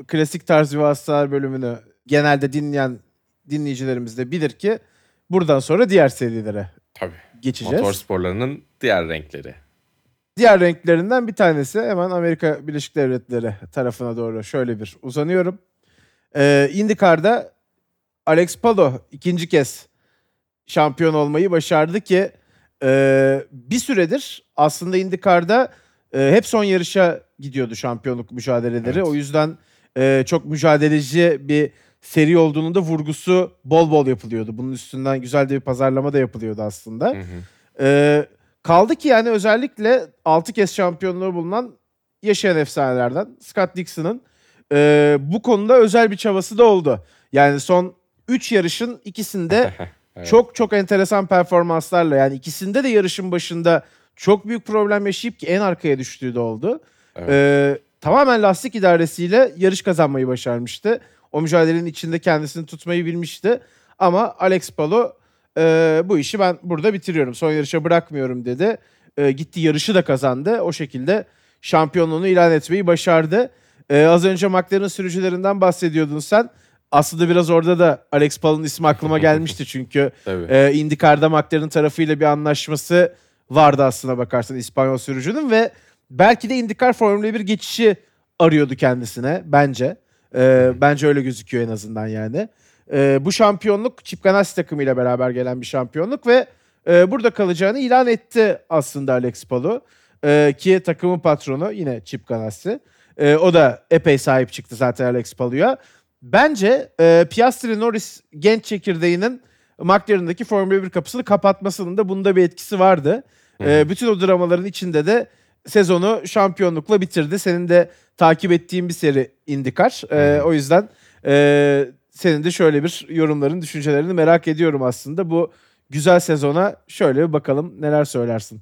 Klasik tarz bir vasıtalar bölümünü genelde dinleyen dinleyicilerimiz de bilir ki buradan sonra diğer serilere Tabii. geçeceğiz. Motorsporlarının diğer renkleri. Diğer renklerinden bir tanesi hemen Amerika Birleşik Devletleri tarafına doğru şöyle bir uzanıyorum. Ee, IndyCar'da Alex Palou ikinci kez şampiyon olmayı başardı ki e, bir süredir aslında IndyCar'da e, hep son yarışa gidiyordu şampiyonluk mücadeleleri. Evet. O yüzden e, çok mücadeleci bir seri olduğunun da vurgusu bol bol yapılıyordu. Bunun üstünden güzel de bir pazarlama da yapılıyordu aslında. Hı hı. Ee, kaldı ki yani özellikle 6 kez şampiyonluğu bulunan yaşayan efsanelerden Scott Dixon'ın e, bu konuda özel bir çabası da oldu. Yani son 3 yarışın ikisinde Evet. çok çok enteresan performanslarla yani ikisinde de yarışın başında çok büyük problem yaşayıp ki en arkaya düştüğü de oldu. Evet. Ee, tamamen lastik idaresiyle yarış kazanmayı başarmıştı. O mücadelenin içinde kendisini tutmayı bilmişti. Ama Alex Palou e, bu işi ben burada bitiriyorum. Son yarışa bırakmıyorum dedi. E, gitti yarışı da kazandı. O şekilde şampiyonluğunu ilan etmeyi başardı. E, az önce McLaren sürücülerinden bahsediyordun sen. Aslında biraz orada da Alex Palou'nun ismi aklıma gelmişti çünkü e, IndyCar'da McLaren tarafıyla bir anlaşması vardı aslına bakarsan İspanyol sürücünün ve belki de IndyCar Formula 1 geçişi arıyordu kendisine bence. E, bence öyle gözüküyor en azından yani. E, bu şampiyonluk Chip Ganassi takımıyla beraber gelen bir şampiyonluk ve e, burada kalacağını ilan etti aslında Alex Palou. E, ki takımın patronu yine Chip Ganassi. E, o da epey sahip çıktı zaten Alex Palou'ya. Bence e, Piastri Norris genç çekirdeğinin McLaren'daki Formula 1 kapısını kapatmasının da bunda bir etkisi vardı. E, bütün o dramaların içinde de sezonu şampiyonlukla bitirdi. Senin de takip ettiğin bir seri IndyCar. E, Hı hı. o yüzden e, senin de şöyle bir yorumların, düşüncelerini merak ediyorum aslında. Bu güzel sezona şöyle bir bakalım neler söylersin.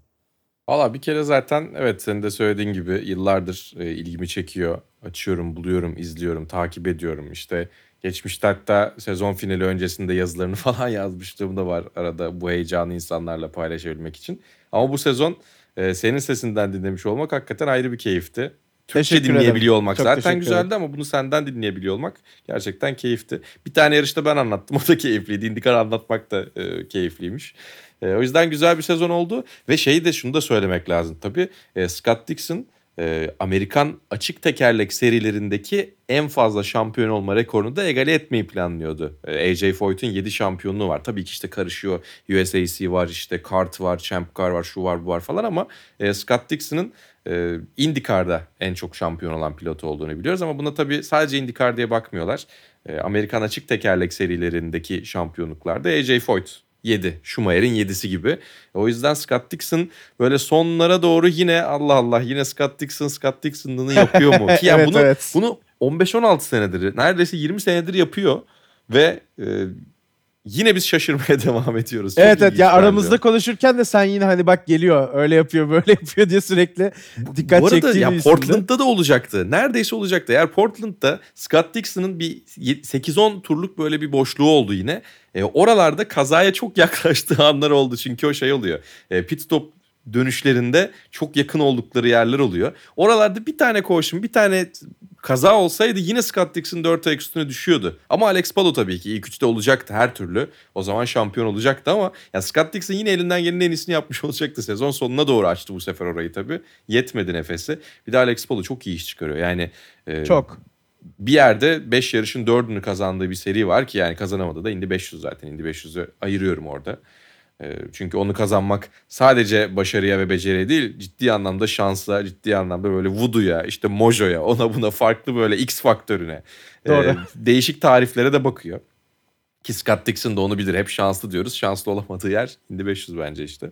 Valla bir kere zaten evet senin de söylediğin gibi yıllardır e, ilgimi çekiyor. Açıyorum, buluyorum, izliyorum, takip ediyorum. İşte geçmişte hatta sezon finali öncesinde yazılarını falan yazmışlığım da var arada bu heyecanı insanlarla paylaşabilmek için. Ama bu sezon e, senin sesinden dinlemiş olmak hakikaten ayrı bir keyifti. Türkçe Teşekkür ederim. dinleyebiliyor olmak Çok zaten güzeldi ama bunu senden dinleyebiliyor olmak gerçekten keyifti. Bir tane yarışta ben anlattım o da keyifliydi. IndyCar anlatmak da e, keyifliymiş. E, o yüzden güzel bir sezon oldu ve şeyi de şunu da söylemek lazım tabii. E, Scott Dixon e, Amerikan açık tekerlek serilerindeki en fazla şampiyon olma rekorunu da egale etmeyi planlıyordu. E, AJ Foyt'un 7 şampiyonluğu var. Tabii ki işte karışıyor. USAC var işte kart var, Champ Car var, şu var bu var falan ama e, Scott Dixon'ın e, IndyCar'da en çok şampiyon olan pilot olduğunu biliyoruz ama buna tabii sadece IndyCar diye bakmıyorlar. E, Amerikan açık tekerlek serilerindeki şampiyonluklarda AJ Foyt 7. Schumacher'in 7'si gibi. O yüzden Scott Dixon böyle sonlara doğru yine Allah Allah yine Scott Dixon Scott Dixon'ını yapıyor mu? Ki yani Evet, bunu, evet. bunu 15-16 senedir neredeyse 20 senedir yapıyor ve e, yine biz şaşırmaya devam ediyoruz. Çok evet evet ya bence. aramızda konuşurken de sen yine hani bak geliyor öyle yapıyor böyle yapıyor diye sürekli dikkat Bu arada ya üstünde. Portland'da da olacaktı. Neredeyse olacaktı. Eğer Portland'da Scott Dixon'ın bir 8-10 turluk böyle bir boşluğu oldu yine. E, oralarda kazaya çok yaklaştığı anlar oldu. Çünkü o şey oluyor. E, pit stop dönüşlerinde çok yakın oldukları yerler oluyor. Oralarda bir tane caution, bir tane kaza olsaydı yine Scott Dixon 4 ayak üstüne düşüyordu. Ama Alex Palou tabii ki ilk üçte olacaktı her türlü. O zaman şampiyon olacaktı ama ya Scott Dixon yine elinden gelenin en iyisini yapmış olacaktı. Sezon sonuna doğru açtı bu sefer orayı tabii. Yetmedi nefesi. Bir de Alex Palou çok iyi iş çıkarıyor. Yani e, Çok. bir yerde 5 yarışın 4'ünü kazandığı bir seri var ki yani kazanamadı da Indy 500 zaten. Indy 500'ü ayırıyorum orada. Ee, Çünkü onu kazanmak sadece başarıya ve beceriye değil ciddi anlamda şansla, ciddi anlamda böyle voodoo'ya, işte mojo'ya, ona buna farklı böyle X faktörüne, Doğru. e, değişik tariflere de bakıyor. Ki Scott Dixon da onu bilir. Hep şanslı diyoruz. Şanslı olamadığı yer Indy 500 bence işte.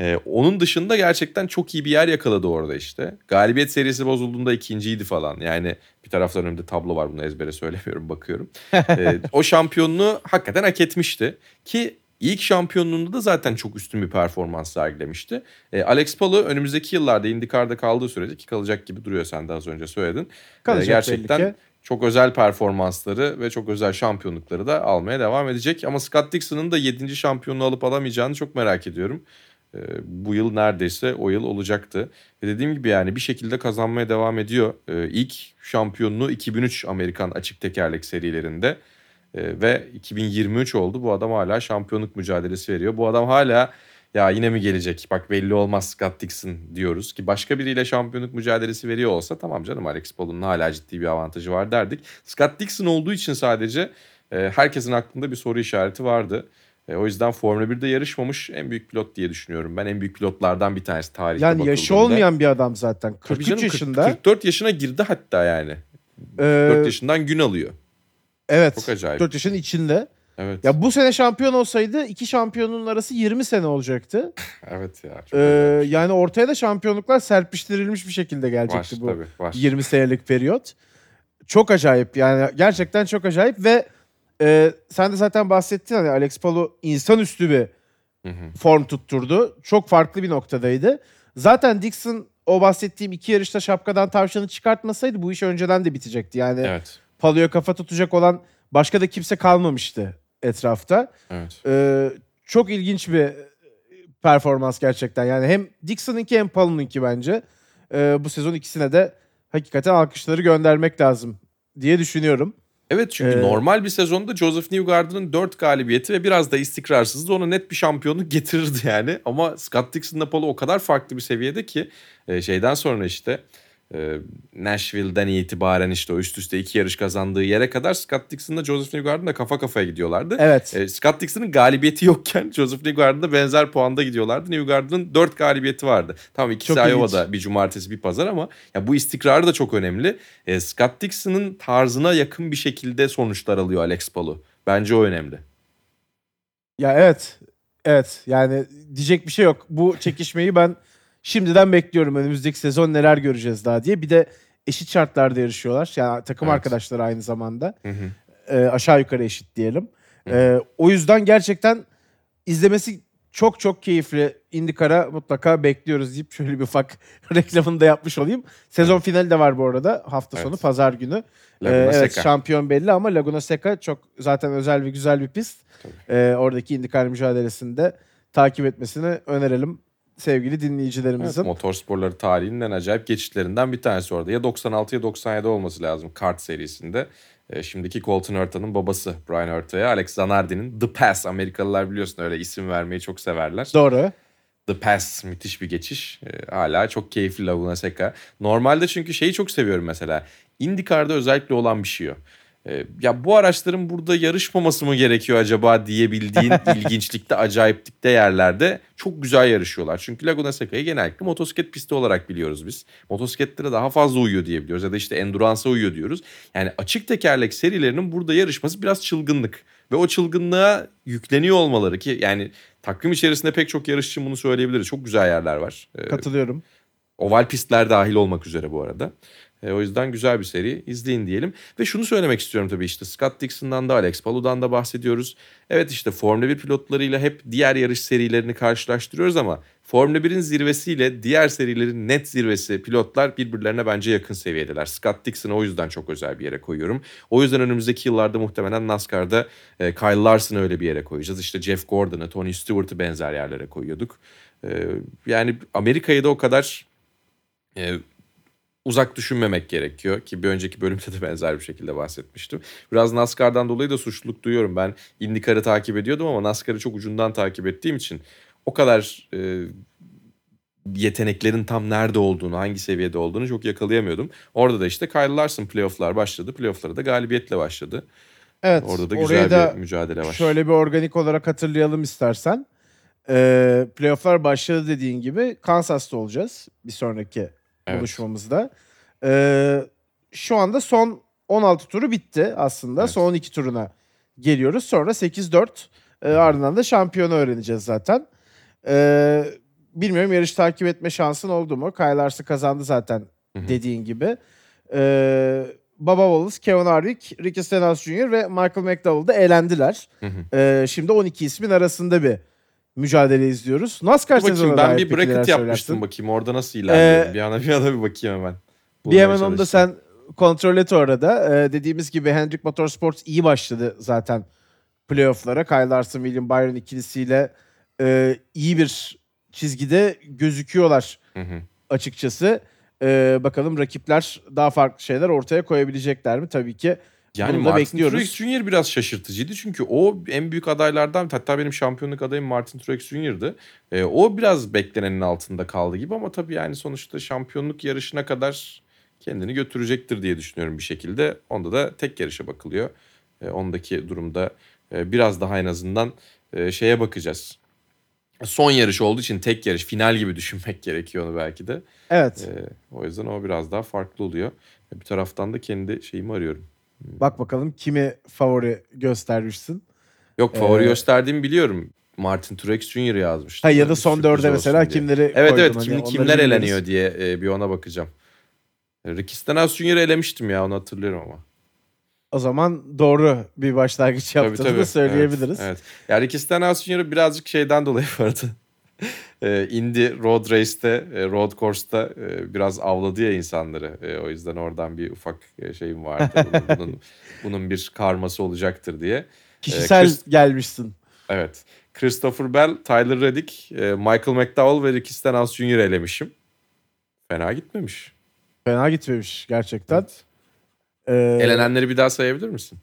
Ee, onun dışında gerçekten çok iyi bir yer yakaladı orada işte. Galibiyet serisi bozulduğunda ikinciydi falan. Yani bir taraftan önümde tablo var bunu ezbere söylemiyorum bakıyorum. Ee, o şampiyonluğu hakikaten hak etmişti. Ki ilk şampiyonluğunda da zaten çok üstün bir performans sergilemişti. Ee, Alex Palou önümüzdeki yıllarda IndyCar'da kaldığı sürece ki kalacak gibi duruyor sen de az önce söyledin. Ee, Kalacak gerçekten belli ki. çok özel performansları ve çok özel şampiyonlukları da almaya devam edecek. Ama Scott Dixon'ın da 7. şampiyonluğu alıp alamayacağını çok merak ediyorum. Ee, bu yıl neredeyse o yıl olacaktı. Ve dediğim gibi yani bir şekilde kazanmaya devam ediyor. Ee, ilk şampiyonluğu 2003 Amerikan açık tekerlek serilerinde. Ee, ve 2023 oldu. Bu adam hala şampiyonluk mücadelesi veriyor. Bu adam hala ya yine mi gelecek? Bak belli olmaz Scott Dixon diyoruz ki başka biriyle şampiyonluk mücadelesi veriyor olsa tamam canım Alex Palou'nun hala ciddi bir avantajı var derdik. Scott Dixon olduğu için sadece e, herkesin aklında bir soru işareti vardı. E, o yüzden Formula 1'de yarışmamış en büyük pilot diye düşünüyorum. Ben en büyük pilotlardan bir tanesi tarihte Yani yaşı olmayan bir adam zaten. Tabii 43 canım, yaşında. 44 yaşına girdi hatta yani. Ee, 4 yaşından gün alıyor. Evet. Çok acayip. 4 yaşın içinde. Evet. Ya bu sene şampiyon olsaydı iki şampiyonun arası 20 sene olacaktı. Evet ya. Ee, acayip. yani ortaya da şampiyonluklar serpiştirilmiş bir şekilde var gelecekti bu tabii var. 20 senelik periyot. Çok acayip yani gerçekten çok acayip ve e, sen de zaten bahsettin hani Alex Palou insanüstü bir Hı hı. form tutturdu. Çok farklı bir noktadaydı. Zaten Dixon o bahsettiğim iki yarışta şapkadan tavşanı çıkartmasaydı bu iş önceden de bitecekti. Yani Evet. Palou'ya kafa tutacak olan başka da kimse kalmamıştı etrafta. Evet. Ee, çok ilginç bir performans gerçekten. Yani hem Dixon'ınki hem Palou'nunki bence. Ee, bu sezon ikisine de hakikaten alkışları göndermek lazım diye düşünüyorum. Evet çünkü Ee, normal bir sezonda Joseph Newgarden'ın 4 galibiyeti ve biraz da istikrarsızlığı ona net bir şampiyonluk getirirdi yani. Ama Scott Dixon'la Polo o kadar farklı bir seviyede ki e, şeyden sonra işte e, Nashville'den itibaren işte o üst üste iki yarış kazandığı yere kadar Scott Dixon'la Joseph Newgarden da kafa kafaya gidiyorlardı. Evet. E, Scott Dixon'ın galibiyeti yokken Joseph Newgarden'da benzer puanda gidiyorlardı. Newgarden'ın 4 galibiyeti vardı. Tamam ikisi Çok ilginç. Iowa'da bir cumartesi bir pazar ama ya bu istikrarı da çok önemli. E, Scott Dixon'ın tarzına yakın bir şekilde sonuçlar alıyor Alex Palou. Bence o önemli. Ya evet. Evet. Yani diyecek bir şey yok. Bu çekişmeyi ben şimdiden bekliyorum. Önümüzdeki sezon neler göreceğiz daha diye. Bir de eşit şartlarda yarışıyorlar. Yani takım Evet. arkadaşları aynı zamanda. Hı hı. Ee, aşağı yukarı eşit diyelim. Hı. Ee, o yüzden gerçekten izlemesi çok çok keyifli. IndyCar'a mutlaka bekliyoruz deyip şöyle bir ufak reklamını da yapmış olayım. Sezon finali de var bu arada hafta Evet. sonu pazar günü. Laguna Ee, evet Seca. şampiyon belli ama Laguna Seca çok zaten özel ve güzel bir pist. Tabii. Ee, oradaki IndyCar mücadelesinde takip etmesini önerelim sevgili Evet, dinleyicilerimizin. motorsporları tarihinin en acayip geçitlerinden bir tanesi orada. Ya 96 ya 97 olması lazım kart serisinde. E, şimdiki Colton Herta'nın babası Brian Herta'ya Alex Zanardi'nin The Pass. Amerikalılar biliyorsun öyle isim vermeyi çok severler. Doğru. The Pass müthiş bir geçiş. Ee, hala çok keyifli Laguna Seca. Normalde çünkü şeyi çok seviyorum mesela. IndyCar'da özellikle olan bir şey o. Ee, ya bu araçların burada yarışmaması mı gerekiyor acaba diyebildiğin ilginçlikte, acayiplikte yerlerde çok güzel yarışıyorlar. Çünkü Laguna Seca'yı genellikle motosiklet pisti olarak biliyoruz biz. Motosikletlere daha fazla uyuyor diyebiliyoruz ya da işte endurance'a uyuyor diyoruz. Yani açık tekerlek serilerinin burada yarışması biraz çılgınlık. Ve o çılgınlığa yükleniyor olmaları ki yani takvim içerisinde pek çok yarışçı bunu söyleyebiliriz. Çok güzel yerler var. Ee, Katılıyorum. Oval pistler dahil olmak üzere bu arada. E, o yüzden güzel bir seri. izleyin diyelim. Ve şunu söylemek istiyorum tabii işte Scott Dixon'dan da Alex Palou'dan da bahsediyoruz. Evet işte Formula 1 pilotlarıyla hep diğer yarış serilerini karşılaştırıyoruz ama Formula 1'in zirvesiyle diğer serilerin net zirvesi pilotlar birbirlerine bence yakın seviyedeler. Scott Dixon'ı o yüzden çok özel bir yere koyuyorum. O yüzden önümüzdeki yıllarda muhtemelen NASCAR'da e, Kyle Larson'ı öyle bir yere koyacağız. İşte Jeff Gordon'ı, Tony Stewart'ı benzer yerlere koyuyorduk. E, yani Amerika'yı da o kadar e, uzak düşünmemek gerekiyor ki bir önceki bölümde de benzer bir şekilde bahsetmiştim. Biraz NASCAR'dan dolayı da suçluluk duyuyorum. Ben IndyCar'ı takip ediyordum ama NASCAR'ı çok ucundan takip ettiğim için o kadar e, yeteneklerin tam nerede olduğunu, hangi seviyede olduğunu çok yakalayamıyordum. Orada da işte Kyle Larson playoff'lar başladı. Playoff'lara da galibiyetle başladı. Evet. Orada da güzel da bir mücadele var. Şöyle bir organik olarak hatırlayalım istersen. Ee, playoff'lar başladı dediğin gibi Kansas'ta olacağız bir sonraki Evet. buluşmamızda. Ee, şu anda son 16 turu bitti aslında. Evet. Son 12 turuna geliyoruz. Sonra 8-4 e, ardından da şampiyonu öğreneceğiz zaten. Ee, bilmiyorum yarış takip etme şansın oldu mu? Kyle Larson kazandı zaten Hı hı. dediğin gibi. Ee, Baba Wallace, Kevin Harvick, Ricky Stenhouse Jr. ve Michael McDowell da eğlendiler. Hı hı. Ee, şimdi 12 ismin arasında bir mücadele izliyoruz. NASCAR bakayım sezonuna ben bir bracket yapmıştım söylersin? bakayım orada nasıl ilerliyorum. Ee, bir ana bir ana bir bakayım hemen. Bir Bulmaya hemen onu da sen kontrol et orada. Ee, dediğimiz gibi Hendrick Motorsports iyi başladı zaten playoff'lara. Kyle Larson, William Byron ikilisiyle e, iyi bir çizgide gözüküyorlar Hı hı. açıkçası. Ee, bakalım rakipler daha farklı şeyler ortaya koyabilecekler mi? Tabii ki Yani Bunu Martin bekliyoruz. Truex Jr. biraz şaşırtıcıydı çünkü o en büyük adaylardan hatta benim şampiyonluk adayım Martin Truex Jr.'dı. Ee, o biraz beklenenin altında kaldı gibi ama tabii yani sonuçta şampiyonluk yarışına kadar kendini götürecektir diye düşünüyorum bir şekilde. Onda da tek yarışa bakılıyor. Ee, ondaki durumda e, biraz daha en azından e, şeye bakacağız. Son yarış olduğu için tek yarış final gibi düşünmek gerekiyor onu belki de. evet. Ee, o yüzden o biraz daha farklı oluyor. Bir taraftan da kendi şeyimi arıyorum. Bak bakalım kimi favori göstermişsin. Yok favori Ee, gösterdiğimi biliyorum. Martin Truex Jr. yazmıştı. Ha ya da son dörde mesela diye. kimleri Evet koydun? evet Hani kimler bilmiyoruz. eleniyor diye e, bir ona bakacağım. Ricky Stenhouse Jr. elemiştim ya onu hatırlıyorum ama. O zaman doğru bir başlangıç yaptığını da söyleyebiliriz. Evet, evet. Yani Ricky Stenhouse Jr. birazcık şeyden dolayı vardı. E, Indy Road Race'te, e, Road Course'ta e, biraz avladı ya insanları. E, o yüzden oradan bir ufak e, şeyim vardı. Bunun, bunun, bunun bir karması olacaktır diye. Kişisel Chris- gelmişsin. Evet. Christopher Bell, Tyler Reddick, e, Michael McDowell ve Ricky Stenhouse Jr. elemişim. Fena gitmemiş. Fena gitmemiş gerçekten. Evet. Ee, Elenenleri bir daha sayabilir misin?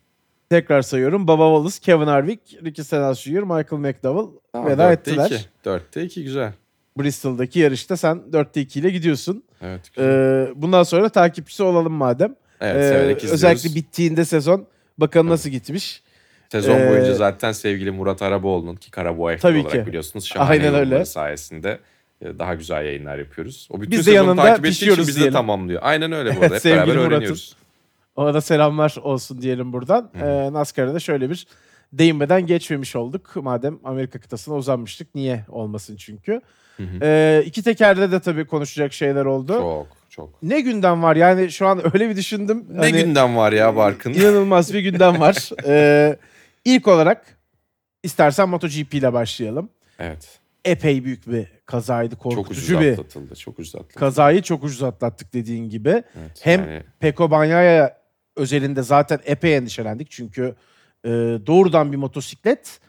Tekrar sayıyorum. Baba Wallace, Kevin Harvick, Ricky Stenhouse Jr., Michael McDowell veda Dörtte ettiler. iki. Dörtte iki güzel. Bristol'daki yarışta sen 4'te 2 ile gidiyorsun. Evet. güzel. Ee, bundan sonra takipçisi olalım madem. evet Ee, severek izliyoruz. özellikle bittiğinde sezon bakalım nasıl gitmiş. Sezon Ee, boyunca zaten sevgili Murat Araboğlu'nun ki Karaboğay Tabii olarak ki. biliyorsunuz şahane Aynen öyle. sayesinde e, daha güzel yayınlar yapıyoruz. O bütün Biz de yanında takip ettiği için pişiyoruz bizi de tamamlıyor. Aynen öyle bu arada. Hep beraber öğreniyoruz. Ona da selamlar olsun diyelim buradan. Hı. Ee, NASCAR'a da şöyle bir değinmeden geçmemiş olduk. Madem Amerika kıtasına uzanmıştık. Niye olmasın çünkü. Hı hı. Ee, iki tekerde de tabii konuşacak şeyler oldu. Çok çok. Ne gündem var yani şu an öyle bir düşündüm. Ne Hani gündem var ya Barkın? İnanılmaz bir gündem var. Ee, ilk olarak istersen MotoGP ile başlayalım. Evet. Epey büyük bir kazaydı. Çok ucuz Korkutucu bir atlatıldı. Çok ucuz atlatıldı. kazayı çok ucuz atlattık dediğin gibi. Evet, Hem yani Peko Bagnaia özelinde zaten epey endişelendik. Çünkü e, doğrudan bir motosiklet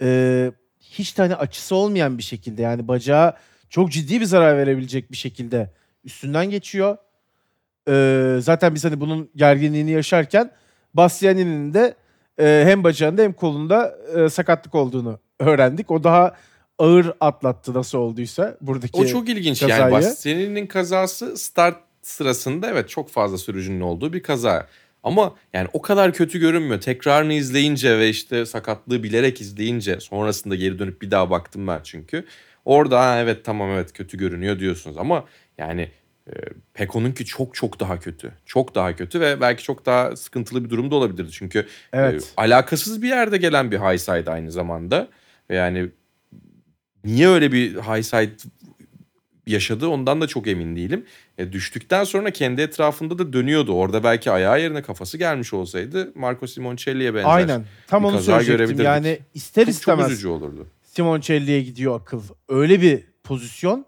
e, hiç de hani açısı olmayan bir şekilde yani bacağı çok ciddi bir zarar verebilecek bir şekilde üstünden geçiyor. E, zaten biz hani bunun gerginliğini yaşarken Bastianini'nin de e, hem bacağında hem kolunda e, sakatlık olduğunu öğrendik. O daha ağır atlattı nasıl olduysa buradaki o çok ilginç. kazayı. Yani Bastianini'nin kazası start sırasında evet çok fazla sürücünün olduğu bir kaza. Ama yani o kadar kötü görünmüyor. Tekrarını izleyince ve işte sakatlığı bilerek izleyince sonrasında geri dönüp bir daha baktım ben çünkü. Orada ha, evet tamam evet kötü görünüyor diyorsunuz ama yani e, Peko'nunki çok çok daha kötü. Çok daha kötü ve belki çok daha sıkıntılı bir durumda olabilirdi. Çünkü Evet. e, alakasız bir yerde gelen bir high side aynı zamanda. Yani niye öyle bir high side yaşadı ondan da çok emin değilim. E, düştükten sonra kendi etrafında da dönüyordu. Orada belki ayağı yerine kafası gelmiş olsaydı Marco Simoncelli'ye benzer. Aynen. Tam bir onu kaza söyleyecektim. Yani ister Çok, çok üzücü olurdu. Simoncelli'ye gidiyor akıl. Öyle bir pozisyon.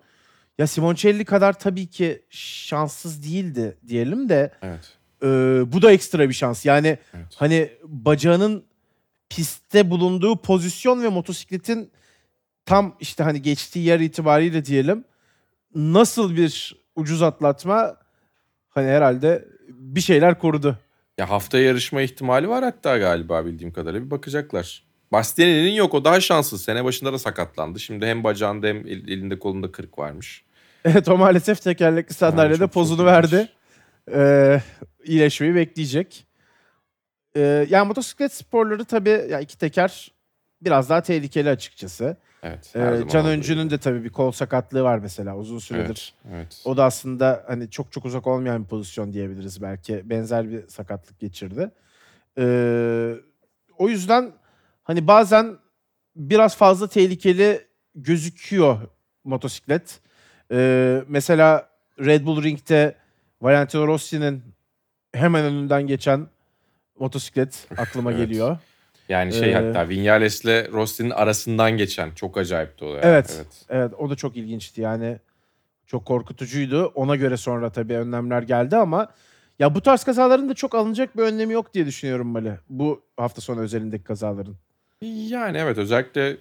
Ya Simoncelli kadar tabii ki şanssız değildi diyelim de Evet. e, bu da ekstra bir şans. Yani evet. hani bacağının pistte bulunduğu pozisyon ve motosikletin tam işte hani geçtiği yer itibariyle diyelim nasıl bir ucuz atlatma hani herhalde bir şeyler korudu. Ya haftaya yarışma ihtimali var hatta galiba bildiğim kadarıyla bir bakacaklar. Bastianini'nin yok o daha şanssız. Sene başında da sakatlandı. Şimdi hem bacağında hem el- elinde kolunda kırık varmış. Evet o maalesef tekerlekli sandalyede çok- pozunu verdi. Ee, iyileşmeyi bekleyecek. Ee, yani motosiklet sporları tabii ya iki teker biraz daha tehlikeli açıkçası. Evet. Ee, zaman Can olduğu Öncü'nün gibi. de tabii bir kol sakatlığı var mesela uzun süredir. Evet. evet. O da aslında hani çok çok uzak olmayan bir pozisyon diyebiliriz belki. Benzer bir sakatlık geçirdi. Ee, o yüzden hani bazen biraz fazla tehlikeli gözüküyor motosiklet. Ee, mesela Red Bull Ring'de Valentino Rossi'nin hemen önünden geçen motosiklet aklıma Evet. geliyor. Yani şey Ee, hatta Vinales'le Rossi'nin arasından geçen çok acayipti o yani. Evet. evet. Evet o da çok ilginçti yani. Çok korkutucuydu. Ona göre sonra tabii önlemler geldi ama ya bu tarz kazaların da çok alınacak bir önlemi yok diye düşünüyorum Mali. Bu hafta sonu özelindeki kazaların. Yani evet özellikle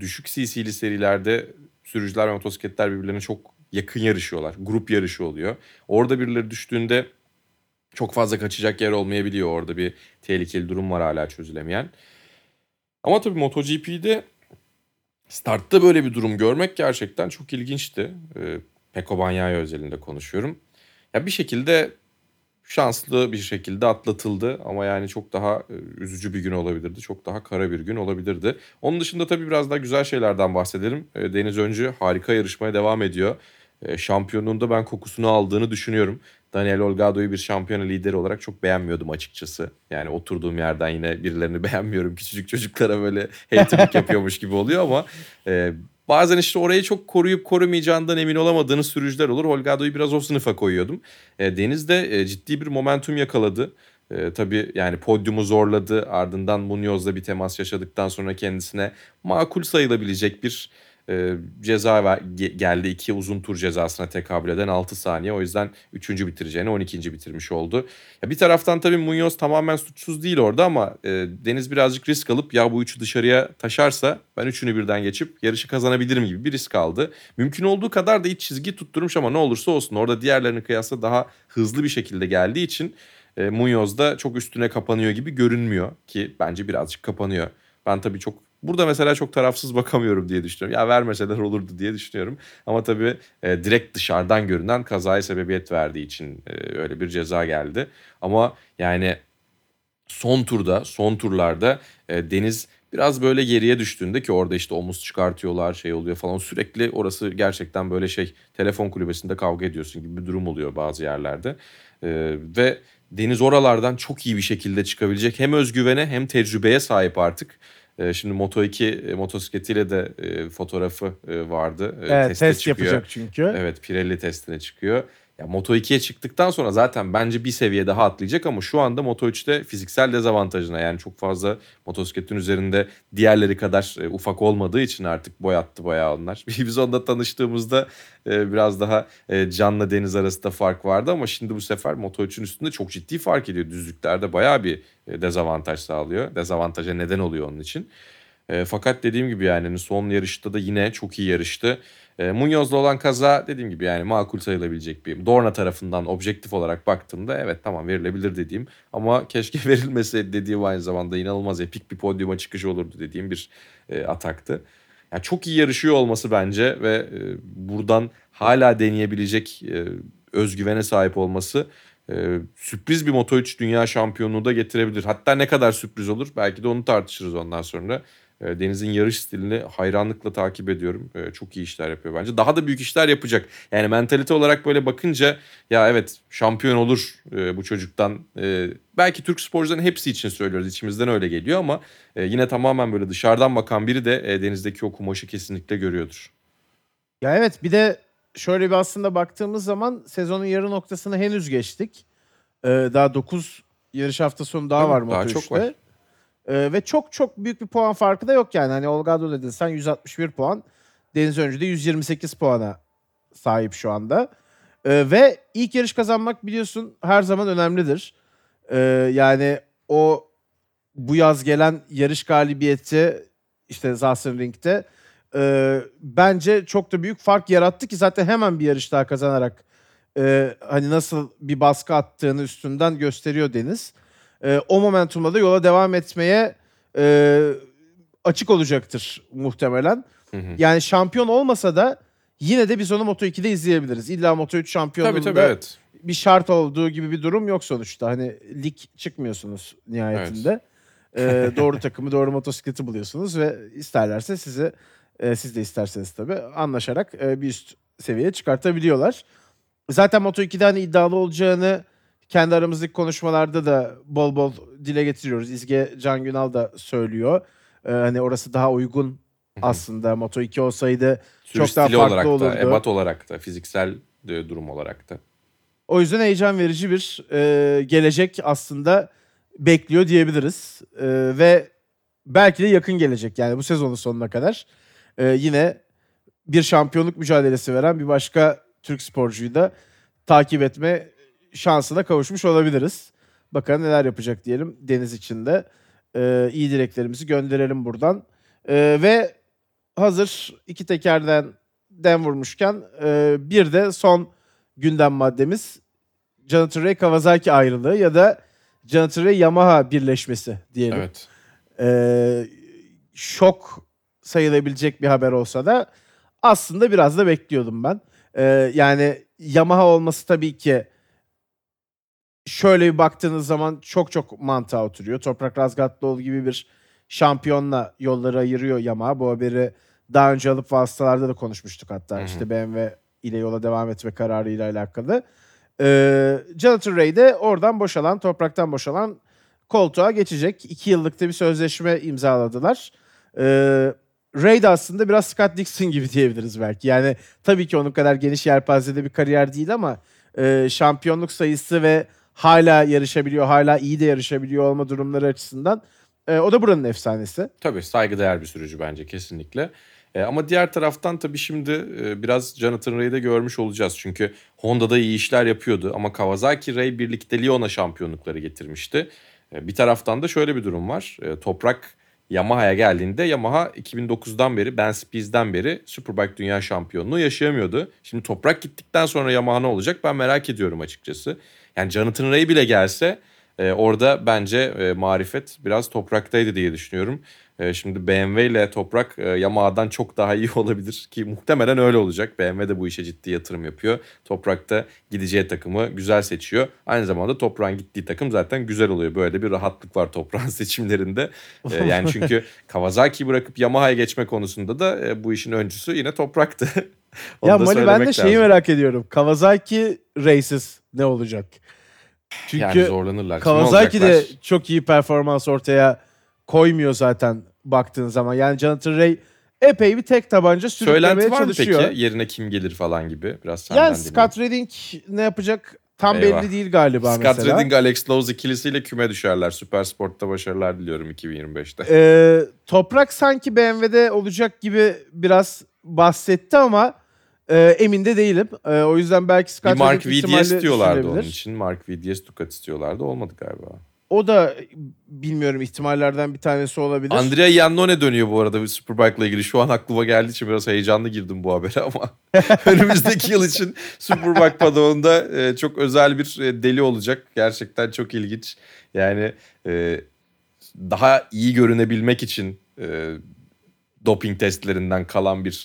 düşük cc'li serilerde sürücüler ve motosikletler birbirlerine çok yakın yarışıyorlar. Grup yarışı oluyor. Orada birileri düştüğünde çok fazla kaçacak yer olmayabiliyor. Orada bir tehlikeli durum var hala çözülemeyen. Ama tabii MotoGP'de startta böyle bir durum görmek gerçekten çok ilginçti. Ee, Peko Bagnaia özelinde konuşuyorum. Ya bir şekilde şanslı bir şekilde atlatıldı ama yani çok daha e, üzücü bir gün olabilirdi. Çok daha kara bir gün olabilirdi. Onun dışında tabii biraz daha güzel şeylerden bahsedelim. E, Deniz Öncü harika yarışmaya devam ediyor. E, Şampiyonluğunda ben kokusunu aldığını düşünüyorum. Daniel Olgado'yu bir şampiyona lideri olarak çok beğenmiyordum açıkçası. Yani oturduğum yerden yine birilerini beğenmiyorum. Küçücük çocuklara böyle haterlik yapıyormuş gibi oluyor ama e, bazen işte orayı çok koruyup korumayacağından emin olamadığınız sürücüler olur. Olgado'yu biraz o sınıfa koyuyordum. E, Deniz de e, ciddi bir momentum yakaladı. E, tabii yani podyumu zorladı. Ardından Munyoz'la bir temas yaşadıktan sonra kendisine makul sayılabilecek bir e, ceza ver, ge- geldi. İki uzun tur cezasına tekabül eden 6 saniye. O yüzden 3. bitireceğini 12. bitirmiş oldu. Ya bir taraftan tabii Munoz tamamen suçsuz değil orada ama e, Deniz birazcık risk alıp ya bu üçü dışarıya taşarsa ben üçünü birden geçip yarışı kazanabilirim gibi bir risk aldı. Mümkün olduğu kadar da iç çizgi tutturmuş ama ne olursa olsun orada diğerlerine kıyasla daha hızlı bir şekilde geldiği için e, Munoz da çok üstüne kapanıyor gibi görünmüyor ki bence birazcık kapanıyor. Ben tabii çok burada mesela çok tarafsız bakamıyorum diye düşünüyorum. Ya vermeseler olurdu diye düşünüyorum. Ama tabii e, direkt dışarıdan görünen kazaya sebebiyet verdiği için e, öyle bir ceza geldi. Ama yani son turda, son turlarda e, Deniz biraz böyle geriye düştüğünde ki orada işte omuz çıkartıyorlar, şey oluyor falan. Sürekli orası gerçekten böyle şey telefon kulübesinde kavga ediyorsun gibi bir durum oluyor bazı yerlerde. E, ve Deniz oralardan çok iyi bir şekilde çıkabilecek hem özgüvene hem tecrübeye sahip artık. E, şimdi Moto2 e, motosikletiyle de e, fotoğrafı e, vardı. Evet teste test çıkıyor. yapacak çünkü. Evet Pirelli testine çıkıyor. Ya Moto2'ye çıktıktan sonra zaten bence bir seviye daha atlayacak ama şu anda Moto3'te fiziksel dezavantajına yani çok fazla motosikletin üzerinde diğerleri kadar e, ufak olmadığı için artık boy attı bayağı onlar. Biz onunla tanıştığımızda e, biraz daha e, Can'la Deniz arasında fark vardı ama şimdi bu sefer Moto3'ün üstünde çok ciddi fark ediyor. Düzlüklerde bayağı bir e, dezavantaj sağlıyor. Dezavantaja neden oluyor onun için. E, fakat dediğim gibi yani son yarışta da yine çok iyi yarıştı. E, Munyoz'la olan kaza dediğim gibi yani makul sayılabilecek bir. Dorna tarafından objektif olarak baktığımda evet tamam verilebilir dediğim ama keşke verilmese dediğim aynı zamanda inanılmaz epik bir podyuma çıkışı olurdu dediğim bir e, ataktı. Yani çok iyi yarışıyor olması bence ve e, buradan hala deneyebilecek e, özgüvene sahip olması e, sürpriz bir Moto3 dünya şampiyonluğu da getirebilir. Hatta ne kadar sürpriz olur belki de onu tartışırız ondan sonra. E, Deniz'in yarış stilini hayranlıkla takip ediyorum. E, Çok iyi işler yapıyor bence. Daha da büyük işler yapacak. Yani mentalite olarak böyle bakınca ya evet şampiyon olur e, bu çocuktan. E, Belki Türk sporcuların hepsi için söylüyoruz. içimizden öyle geliyor ama e, yine tamamen böyle dışarıdan bakan biri de Deniz'deki o kumaşı kesinlikle görüyordur. Ya evet bir de şöyle bir aslında baktığımız zaman sezonun yarı noktasını henüz geçtik. Ee, daha 9 yarış hafta sonu daha Tabii, var daha Moto3'te. çok var. Ee, ve çok çok büyük bir puan farkı da yok yani. Hani Olgado dedin sen 161 puan. Deniz Öncü de 128 puana sahip şu anda. Ee, ve ilk yarış kazanmak biliyorsun her zaman önemlidir. Ee, yani o bu yaz gelen yarış galibiyeti işte Sachsenring'de e, bence çok da büyük fark yarattı ki zaten hemen bir yarış daha kazanarak e, hani nasıl bir baskı attığını üstünden gösteriyor Deniz. E, o momentumla da yola devam etmeye e, açık olacaktır muhtemelen. Hı hı. Yani şampiyon olmasa da yine de biz onu Moto2'de izleyebiliriz. İlla Moto3 şampiyonluğunda Tabii tabii evet. bir şart olduğu gibi bir durum yok sonuçta. Hani lig çıkmıyorsunuz nihayetinde. Ee, doğru takımı, doğru motosikleti buluyorsunuz ve isterlerse sizi, e, siz de isterseniz tabii anlaşarak e, bir üst seviyeye çıkartabiliyorlar. Zaten Moto2'de hani iddialı olacağını kendi aramızdaki konuşmalarda da bol bol dile getiriyoruz. İzge Can Günal da söylüyor. Ee, hani orası daha uygun aslında. Moto2 olsaydı Sürüş çok daha farklı olarak olurdu. da, ebat olarak da, fiziksel durum olarak da. O yüzden heyecan verici bir e, gelecek aslında bekliyor diyebiliriz. E, ve belki de yakın gelecek yani bu sezonun sonuna kadar. E, yine bir şampiyonluk mücadelesi veren bir başka Türk sporcuyu da takip etme şansına kavuşmuş olabiliriz. Bakalım neler yapacak diyelim Deniz için de. E, iyi dileklerimizi gönderelim buradan. E, ve hazır iki tekerden den vurmuşken e, bir de son gündem maddemiz Jonathan Ray Kawasaki ayrılığı ya da Jonathan Ray Yamaha birleşmesi diyelim. Evet. Ee, şok sayılabilecek bir haber olsa da aslında biraz da bekliyordum ben. Ee, yani Yamaha olması tabii ki şöyle bir baktığınız zaman çok çok mantığa oturuyor. Toprak Razgatlıoğlu gibi bir şampiyonla yolları ayırıyor Yamaha. Bu haberi daha önce alıp vasıtalarda da konuşmuştuk hatta. Hı hı. işte BMW ile yola devam etme kararıyla alakalı. Ee, Jonathan Ray de oradan boşalan, topraktan boşalan koltuğa geçecek. İki yıllık da bir sözleşme imzaladılar. Ee, Ray de aslında biraz Scott Dixon gibi diyebiliriz belki. Yani tabii ki onun kadar geniş yelpazede bir kariyer değil ama e, şampiyonluk sayısı ve hala yarışabiliyor, hala iyi de yarışabiliyor olma durumları açısından e, o da buranın efsanesi. Tabii saygıdeğer bir sürücü bence kesinlikle. E, ama diğer taraftan tabii şimdi e, biraz Jonathan Ray'i de görmüş olacağız. Çünkü Honda'da iyi işler yapıyordu ama Kawasaki Ray birlikteliği ona şampiyonlukları getirmişti. E, bir taraftan da şöyle bir durum var. E, Toprak Yamaha'ya geldiğinde Yamaha 2009'dan beri Ben Spies'den beri Superbike Dünya Şampiyonluğu yaşayamıyordu. Şimdi Toprak gittikten sonra Yamaha ne olacak ben merak ediyorum açıkçası. Yani Jonathan Ray bile gelse e, orada bence e, marifet biraz topraktaydı diye düşünüyorum. E, şimdi BMW ile Toprak e, Yamaha'dan çok daha iyi olabilir ki muhtemelen öyle olacak. BMW de bu işe ciddi yatırım yapıyor. Toprak da gideceği takımı güzel seçiyor. Aynı zamanda Toprak'ın gittiği takım zaten güzel oluyor. Böyle bir rahatlık var Toprak'ın seçimlerinde. E, yani çünkü Kawasaki'yi bırakıp Yamaha'ya geçme konusunda da e, bu işin öncüsü yine Toprak'tı. Ya Mali ben de söylemek şeyi lazım. merak ediyorum. Kawasaki Races ne olacak? Çünkü yani zorlanırlar. Kawasaki de çok iyi performans ortaya koymuyor zaten baktığın zaman. Yani Jonathan Ray epey bir tek tabanca sürüklemeye Söylenti var çalışıyor. peki? Yerine kim gelir falan gibi? Biraz Yani. Scott Redding ne yapacak tam Eyvah. belli değil galiba Scott mesela. Redding, Alex Lowe's ikilisiyle küme düşerler. Süper Sport'ta başarılar diliyorum 2025'te. Ee, Toprak sanki BMW'de olacak gibi biraz bahsetti ama e, emin de değilim. E, o yüzden belki Scott bir Mark VDS istiyorlardı onun için. Mark VDS Ducati istiyorlardı. Olmadı galiba. O da bilmiyorum ihtimallerden bir tanesi olabilir. Andrea Iannone dönüyor bu arada bir Superbike'la ilgili. Şu an aklıma geldiği için biraz heyecanlı girdim bu habere ama önümüzdeki yıl için Superbike padonunda e, çok özel bir e, deli olacak. Gerçekten çok ilginç. Yani e, daha iyi görünebilmek için doping testlerinden kalan bir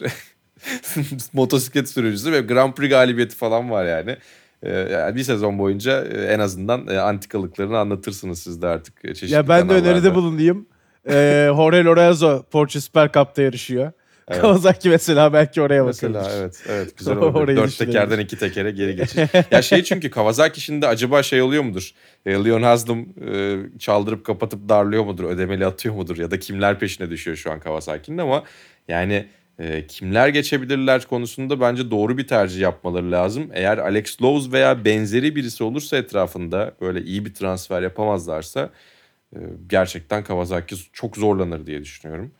motosiklet sürücüsü ve Grand Prix galibiyeti falan var yani. E, yani bir sezon boyunca e, en azından e, antikalıklarını anlatırsınız siz de artık e, çeşitli ya ben de öneride bulunayım. Ee, Jorge Lorenzo Porsche Super Cup'ta yarışıyor. Evet. Kawasaki mesela belki oraya Mesela bakılır. evet evet güzel olabilir. Dört tekerden iki tekere geri geçiş. ya şey çünkü Kawasaki şimdi acaba şey oluyor mudur? E, Leon Haslam e, çaldırıp kapatıp darlıyor mudur? Ödemeli atıyor mudur? Ya da kimler peşine düşüyor şu an Kawasaki'nin ama yani e, kimler geçebilirler konusunda bence doğru bir tercih yapmaları lazım. Eğer Alex Lowe's veya benzeri birisi olursa etrafında böyle iyi bir transfer yapamazlarsa e, gerçekten Kawasaki çok zorlanır diye düşünüyorum.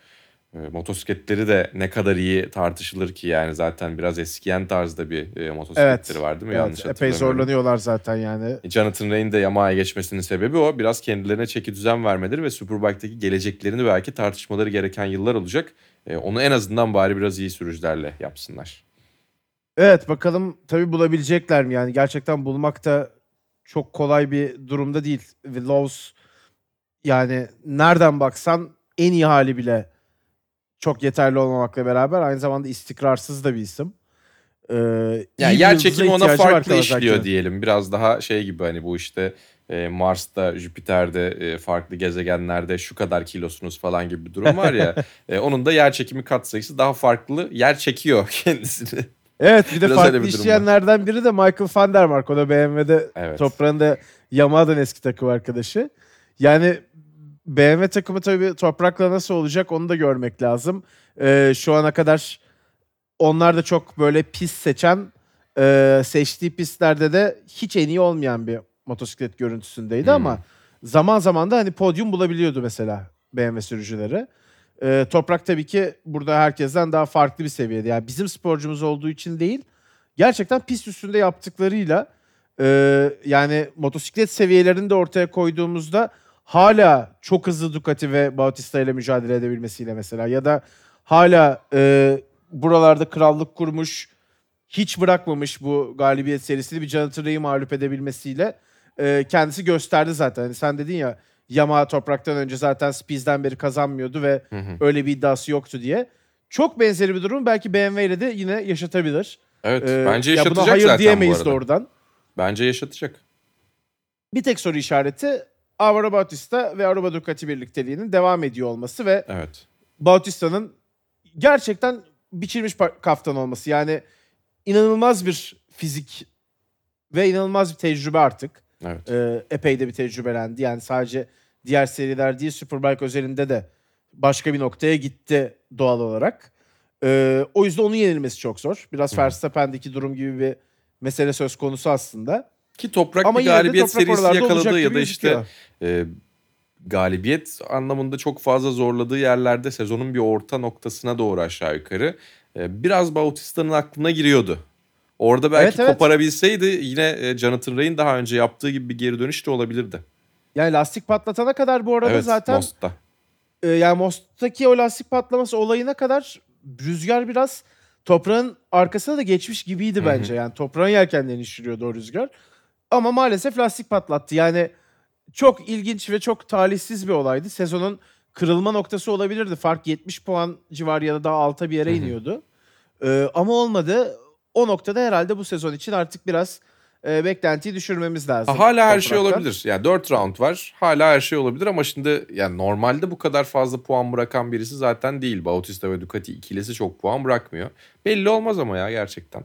E, motosikletleri de ne kadar iyi tartışılır ki yani zaten biraz eskiyen tarzda bir e, motosikletleri var değil mi? Evet, Yanlış epey zorlanıyorlar zaten yani. Jonathan Ray'in de Yamaha'ya geçmesinin sebebi o. Biraz kendilerine çeki düzen vermeleri ve Superbike'daki geleceklerini belki tartışmaları gereken yıllar olacak. E, onu en azından bari biraz iyi sürücülerle yapsınlar. Evet bakalım tabii bulabilecekler mi yani gerçekten bulmak da çok kolay bir durumda değil. Lowe's yani nereden baksan en iyi hali bile çok yeterli olmamakla beraber aynı zamanda istikrarsız da bir isim. Ee, Yani yer çekimi ona farklı işliyor diyelim. Biraz daha şey gibi hani bu işte e, Mars'ta, Jüpiter'de, e, farklı gezegenlerde şu kadar kilosunuz falan gibi bir durum var ya. e, onun da yer çekimi katsayısı daha farklı. Yer çekiyor kendisini. Evet bir de Biraz farklı bir var. işleyenlerden biri de Michael van der Mark. O da BMW'de Evet. Toprağın da Yamaha'dan eski takım arkadaşı. Yani BMW takımı tabii Toprak'la nasıl olacak onu da görmek lazım. Ee, şu ana kadar onlar da çok böyle pist seçen, e, seçtiği pistlerde de hiç en iyi olmayan bir motosiklet görüntüsündeydi Hmm. ama zaman zaman da hani podyum bulabiliyordu mesela BMW sürücüleri. Ee, Toprak tabii ki burada herkesten daha farklı bir seviyede. Yani bizim sporcumuz olduğu için değil, gerçekten pist üstünde yaptıklarıyla e, yani motosiklet seviyelerini de ortaya koyduğumuzda hala çok hızlı Ducati ve Bautista ile mücadele edebilmesiyle mesela ya da hala e, buralarda krallık kurmuş hiç bırakmamış bu galibiyet serisini bir Jonathan Ray'i mağlup edebilmesiyle e, kendisi gösterdi zaten. Hani sen dedin ya Yamaha topraktan önce zaten Spies'den beri kazanmıyordu ve Hı hı. öyle bir iddiası yoktu diye. Çok benzeri bir durum belki BMW ile de yine yaşatabilir. Evet Ee, bence ya yaşatacak buna hayır zaten diyemeyiz doğrudan. Bence yaşatacak. Bir tek soru işareti Alvaro Bautista ve Aruba Ducati birlikteliğinin devam ediyor olması ve Evet. Bautista'nın gerçekten biçilmiş kaftan olması. Yani inanılmaz bir fizik ve inanılmaz bir tecrübe artık. Evet. Ee, epey de bir tecrübelendi. Yani sadece diğer seriler değil Superbike özelinde de başka bir noktaya gitti doğal olarak. Ee, o yüzden onun yenilmesi çok zor. Biraz. Verstappen'deki durum gibi bir mesele söz konusu aslında. Ki toprak Ama bir galibiyet toprak serisi yakaladığı ya da işte e, galibiyet anlamında çok fazla zorladığı yerlerde sezonun bir orta noktasına doğru aşağı yukarı e, biraz Bautista'nın aklına giriyordu. Orada belki Evet, evet. koparabilseydi yine e, Jonathan Ray'in daha önce yaptığı gibi bir geri dönüş de olabilirdi. Yani lastik patlatana kadar bu arada evet, zaten Most'ta. e, yani Most'taki o lastik patlaması olayına kadar rüzgar biraz toprağın arkasına da geçmiş gibiydi Hı hı. bence. Yani toprağın yelkenlerini şişiriyordu o rüzgar. Ama maalesef lastik patlattı. Yani çok ilginç ve çok talihsiz bir olaydı. Sezonun kırılma noktası olabilirdi. Fark 70 puan civarı ya da daha alta bir yere Hı hı. iniyordu. E, ama olmadı. O noktada herhalde bu sezon için artık biraz e, beklentiyi düşürmemiz lazım. Ha, hala her şey olabilir. Yani 4 round var. Hala her şey olabilir ama şimdi yani normalde bu kadar fazla puan bırakan birisi zaten değil. Bautista ve Ducati ikilisi çok puan bırakmıyor. Belli olmaz ama ya gerçekten.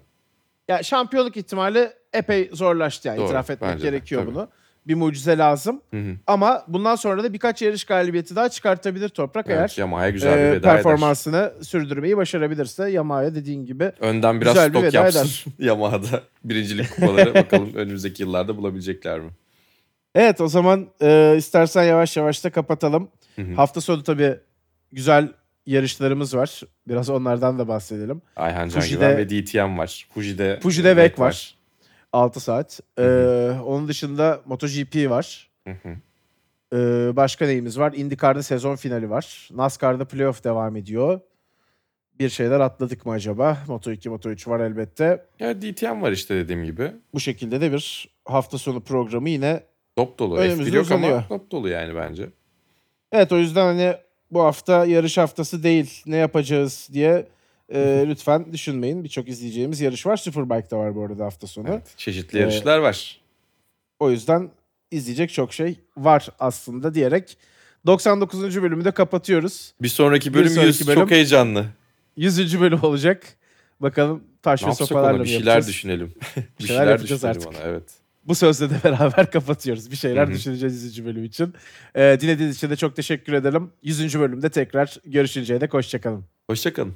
Ya şampiyonluk ihtimali epey zorlaştı yani Doğru, itiraf etmek bence de, gerekiyor tabii. bunu. Bir mucize lazım. Hı hı. Ama bundan sonra da birkaç yarış galibiyeti daha çıkartabilir Toprak Evet, eğer Yamaha'ya güzel bir e, veda eder. performansını sürdürmeyi başarabilirse Yamaha'ya dediğin gibi. Önden biraz Güzel bir stok veda yapsın eder. Yamaha'da. Birincilik kupaları bakalım önümüzdeki yıllarda bulabilecekler mi? Evet o zaman e, istersen yavaş yavaş da kapatalım. Hı hı. Hafta sonu tabii güzel yarışlarımız var. Biraz onlardan da bahsedelim. Ayhan Can Fuji'de- Güven ve DTM var. Fuji'de, Fuji'de VEC var. 6 saat. E, Hı onun dışında MotoGP var. Hı hı. Ee, başka neyimiz var? IndyCar'da sezon finali var. NASCAR'da playoff devam ediyor. Bir şeyler atladık mı acaba? Moto 2, Moto 3 var elbette. Ya DTM var işte dediğim gibi. Bu şekilde de bir hafta sonu programı yine. Top dolu. Önümüzde F1 yok uzanıyor. ama top dolu yani bence. Evet o yüzden hani bu hafta yarış haftası değil ne yapacağız diye e, lütfen düşünmeyin. Birçok izleyeceğimiz yarış var. Superbike'da var bu arada hafta sonu. Evet, çeşitli yarışlar var. O yüzden izleyecek çok şey var aslında diyerek 99. bölümü de kapatıyoruz. Bir sonraki bir bölüm sonraki 100 bölüm- çok heyecanlı. 100. bölüm olacak. Bakalım taş Ne ve sopalarla ona bir şeyler yapacağız? düşünelim. bir şeyler şeyler, yapacağız artık. ona evet. Bu sözle de beraber kapatıyoruz. Bir şeyler düşüneceğiz 100. bölüm için. Ee, dinlediğiniz için de çok teşekkür ederim. 100. bölümde tekrar görüşünceye dek hoşçakalın. Hoşçakalın.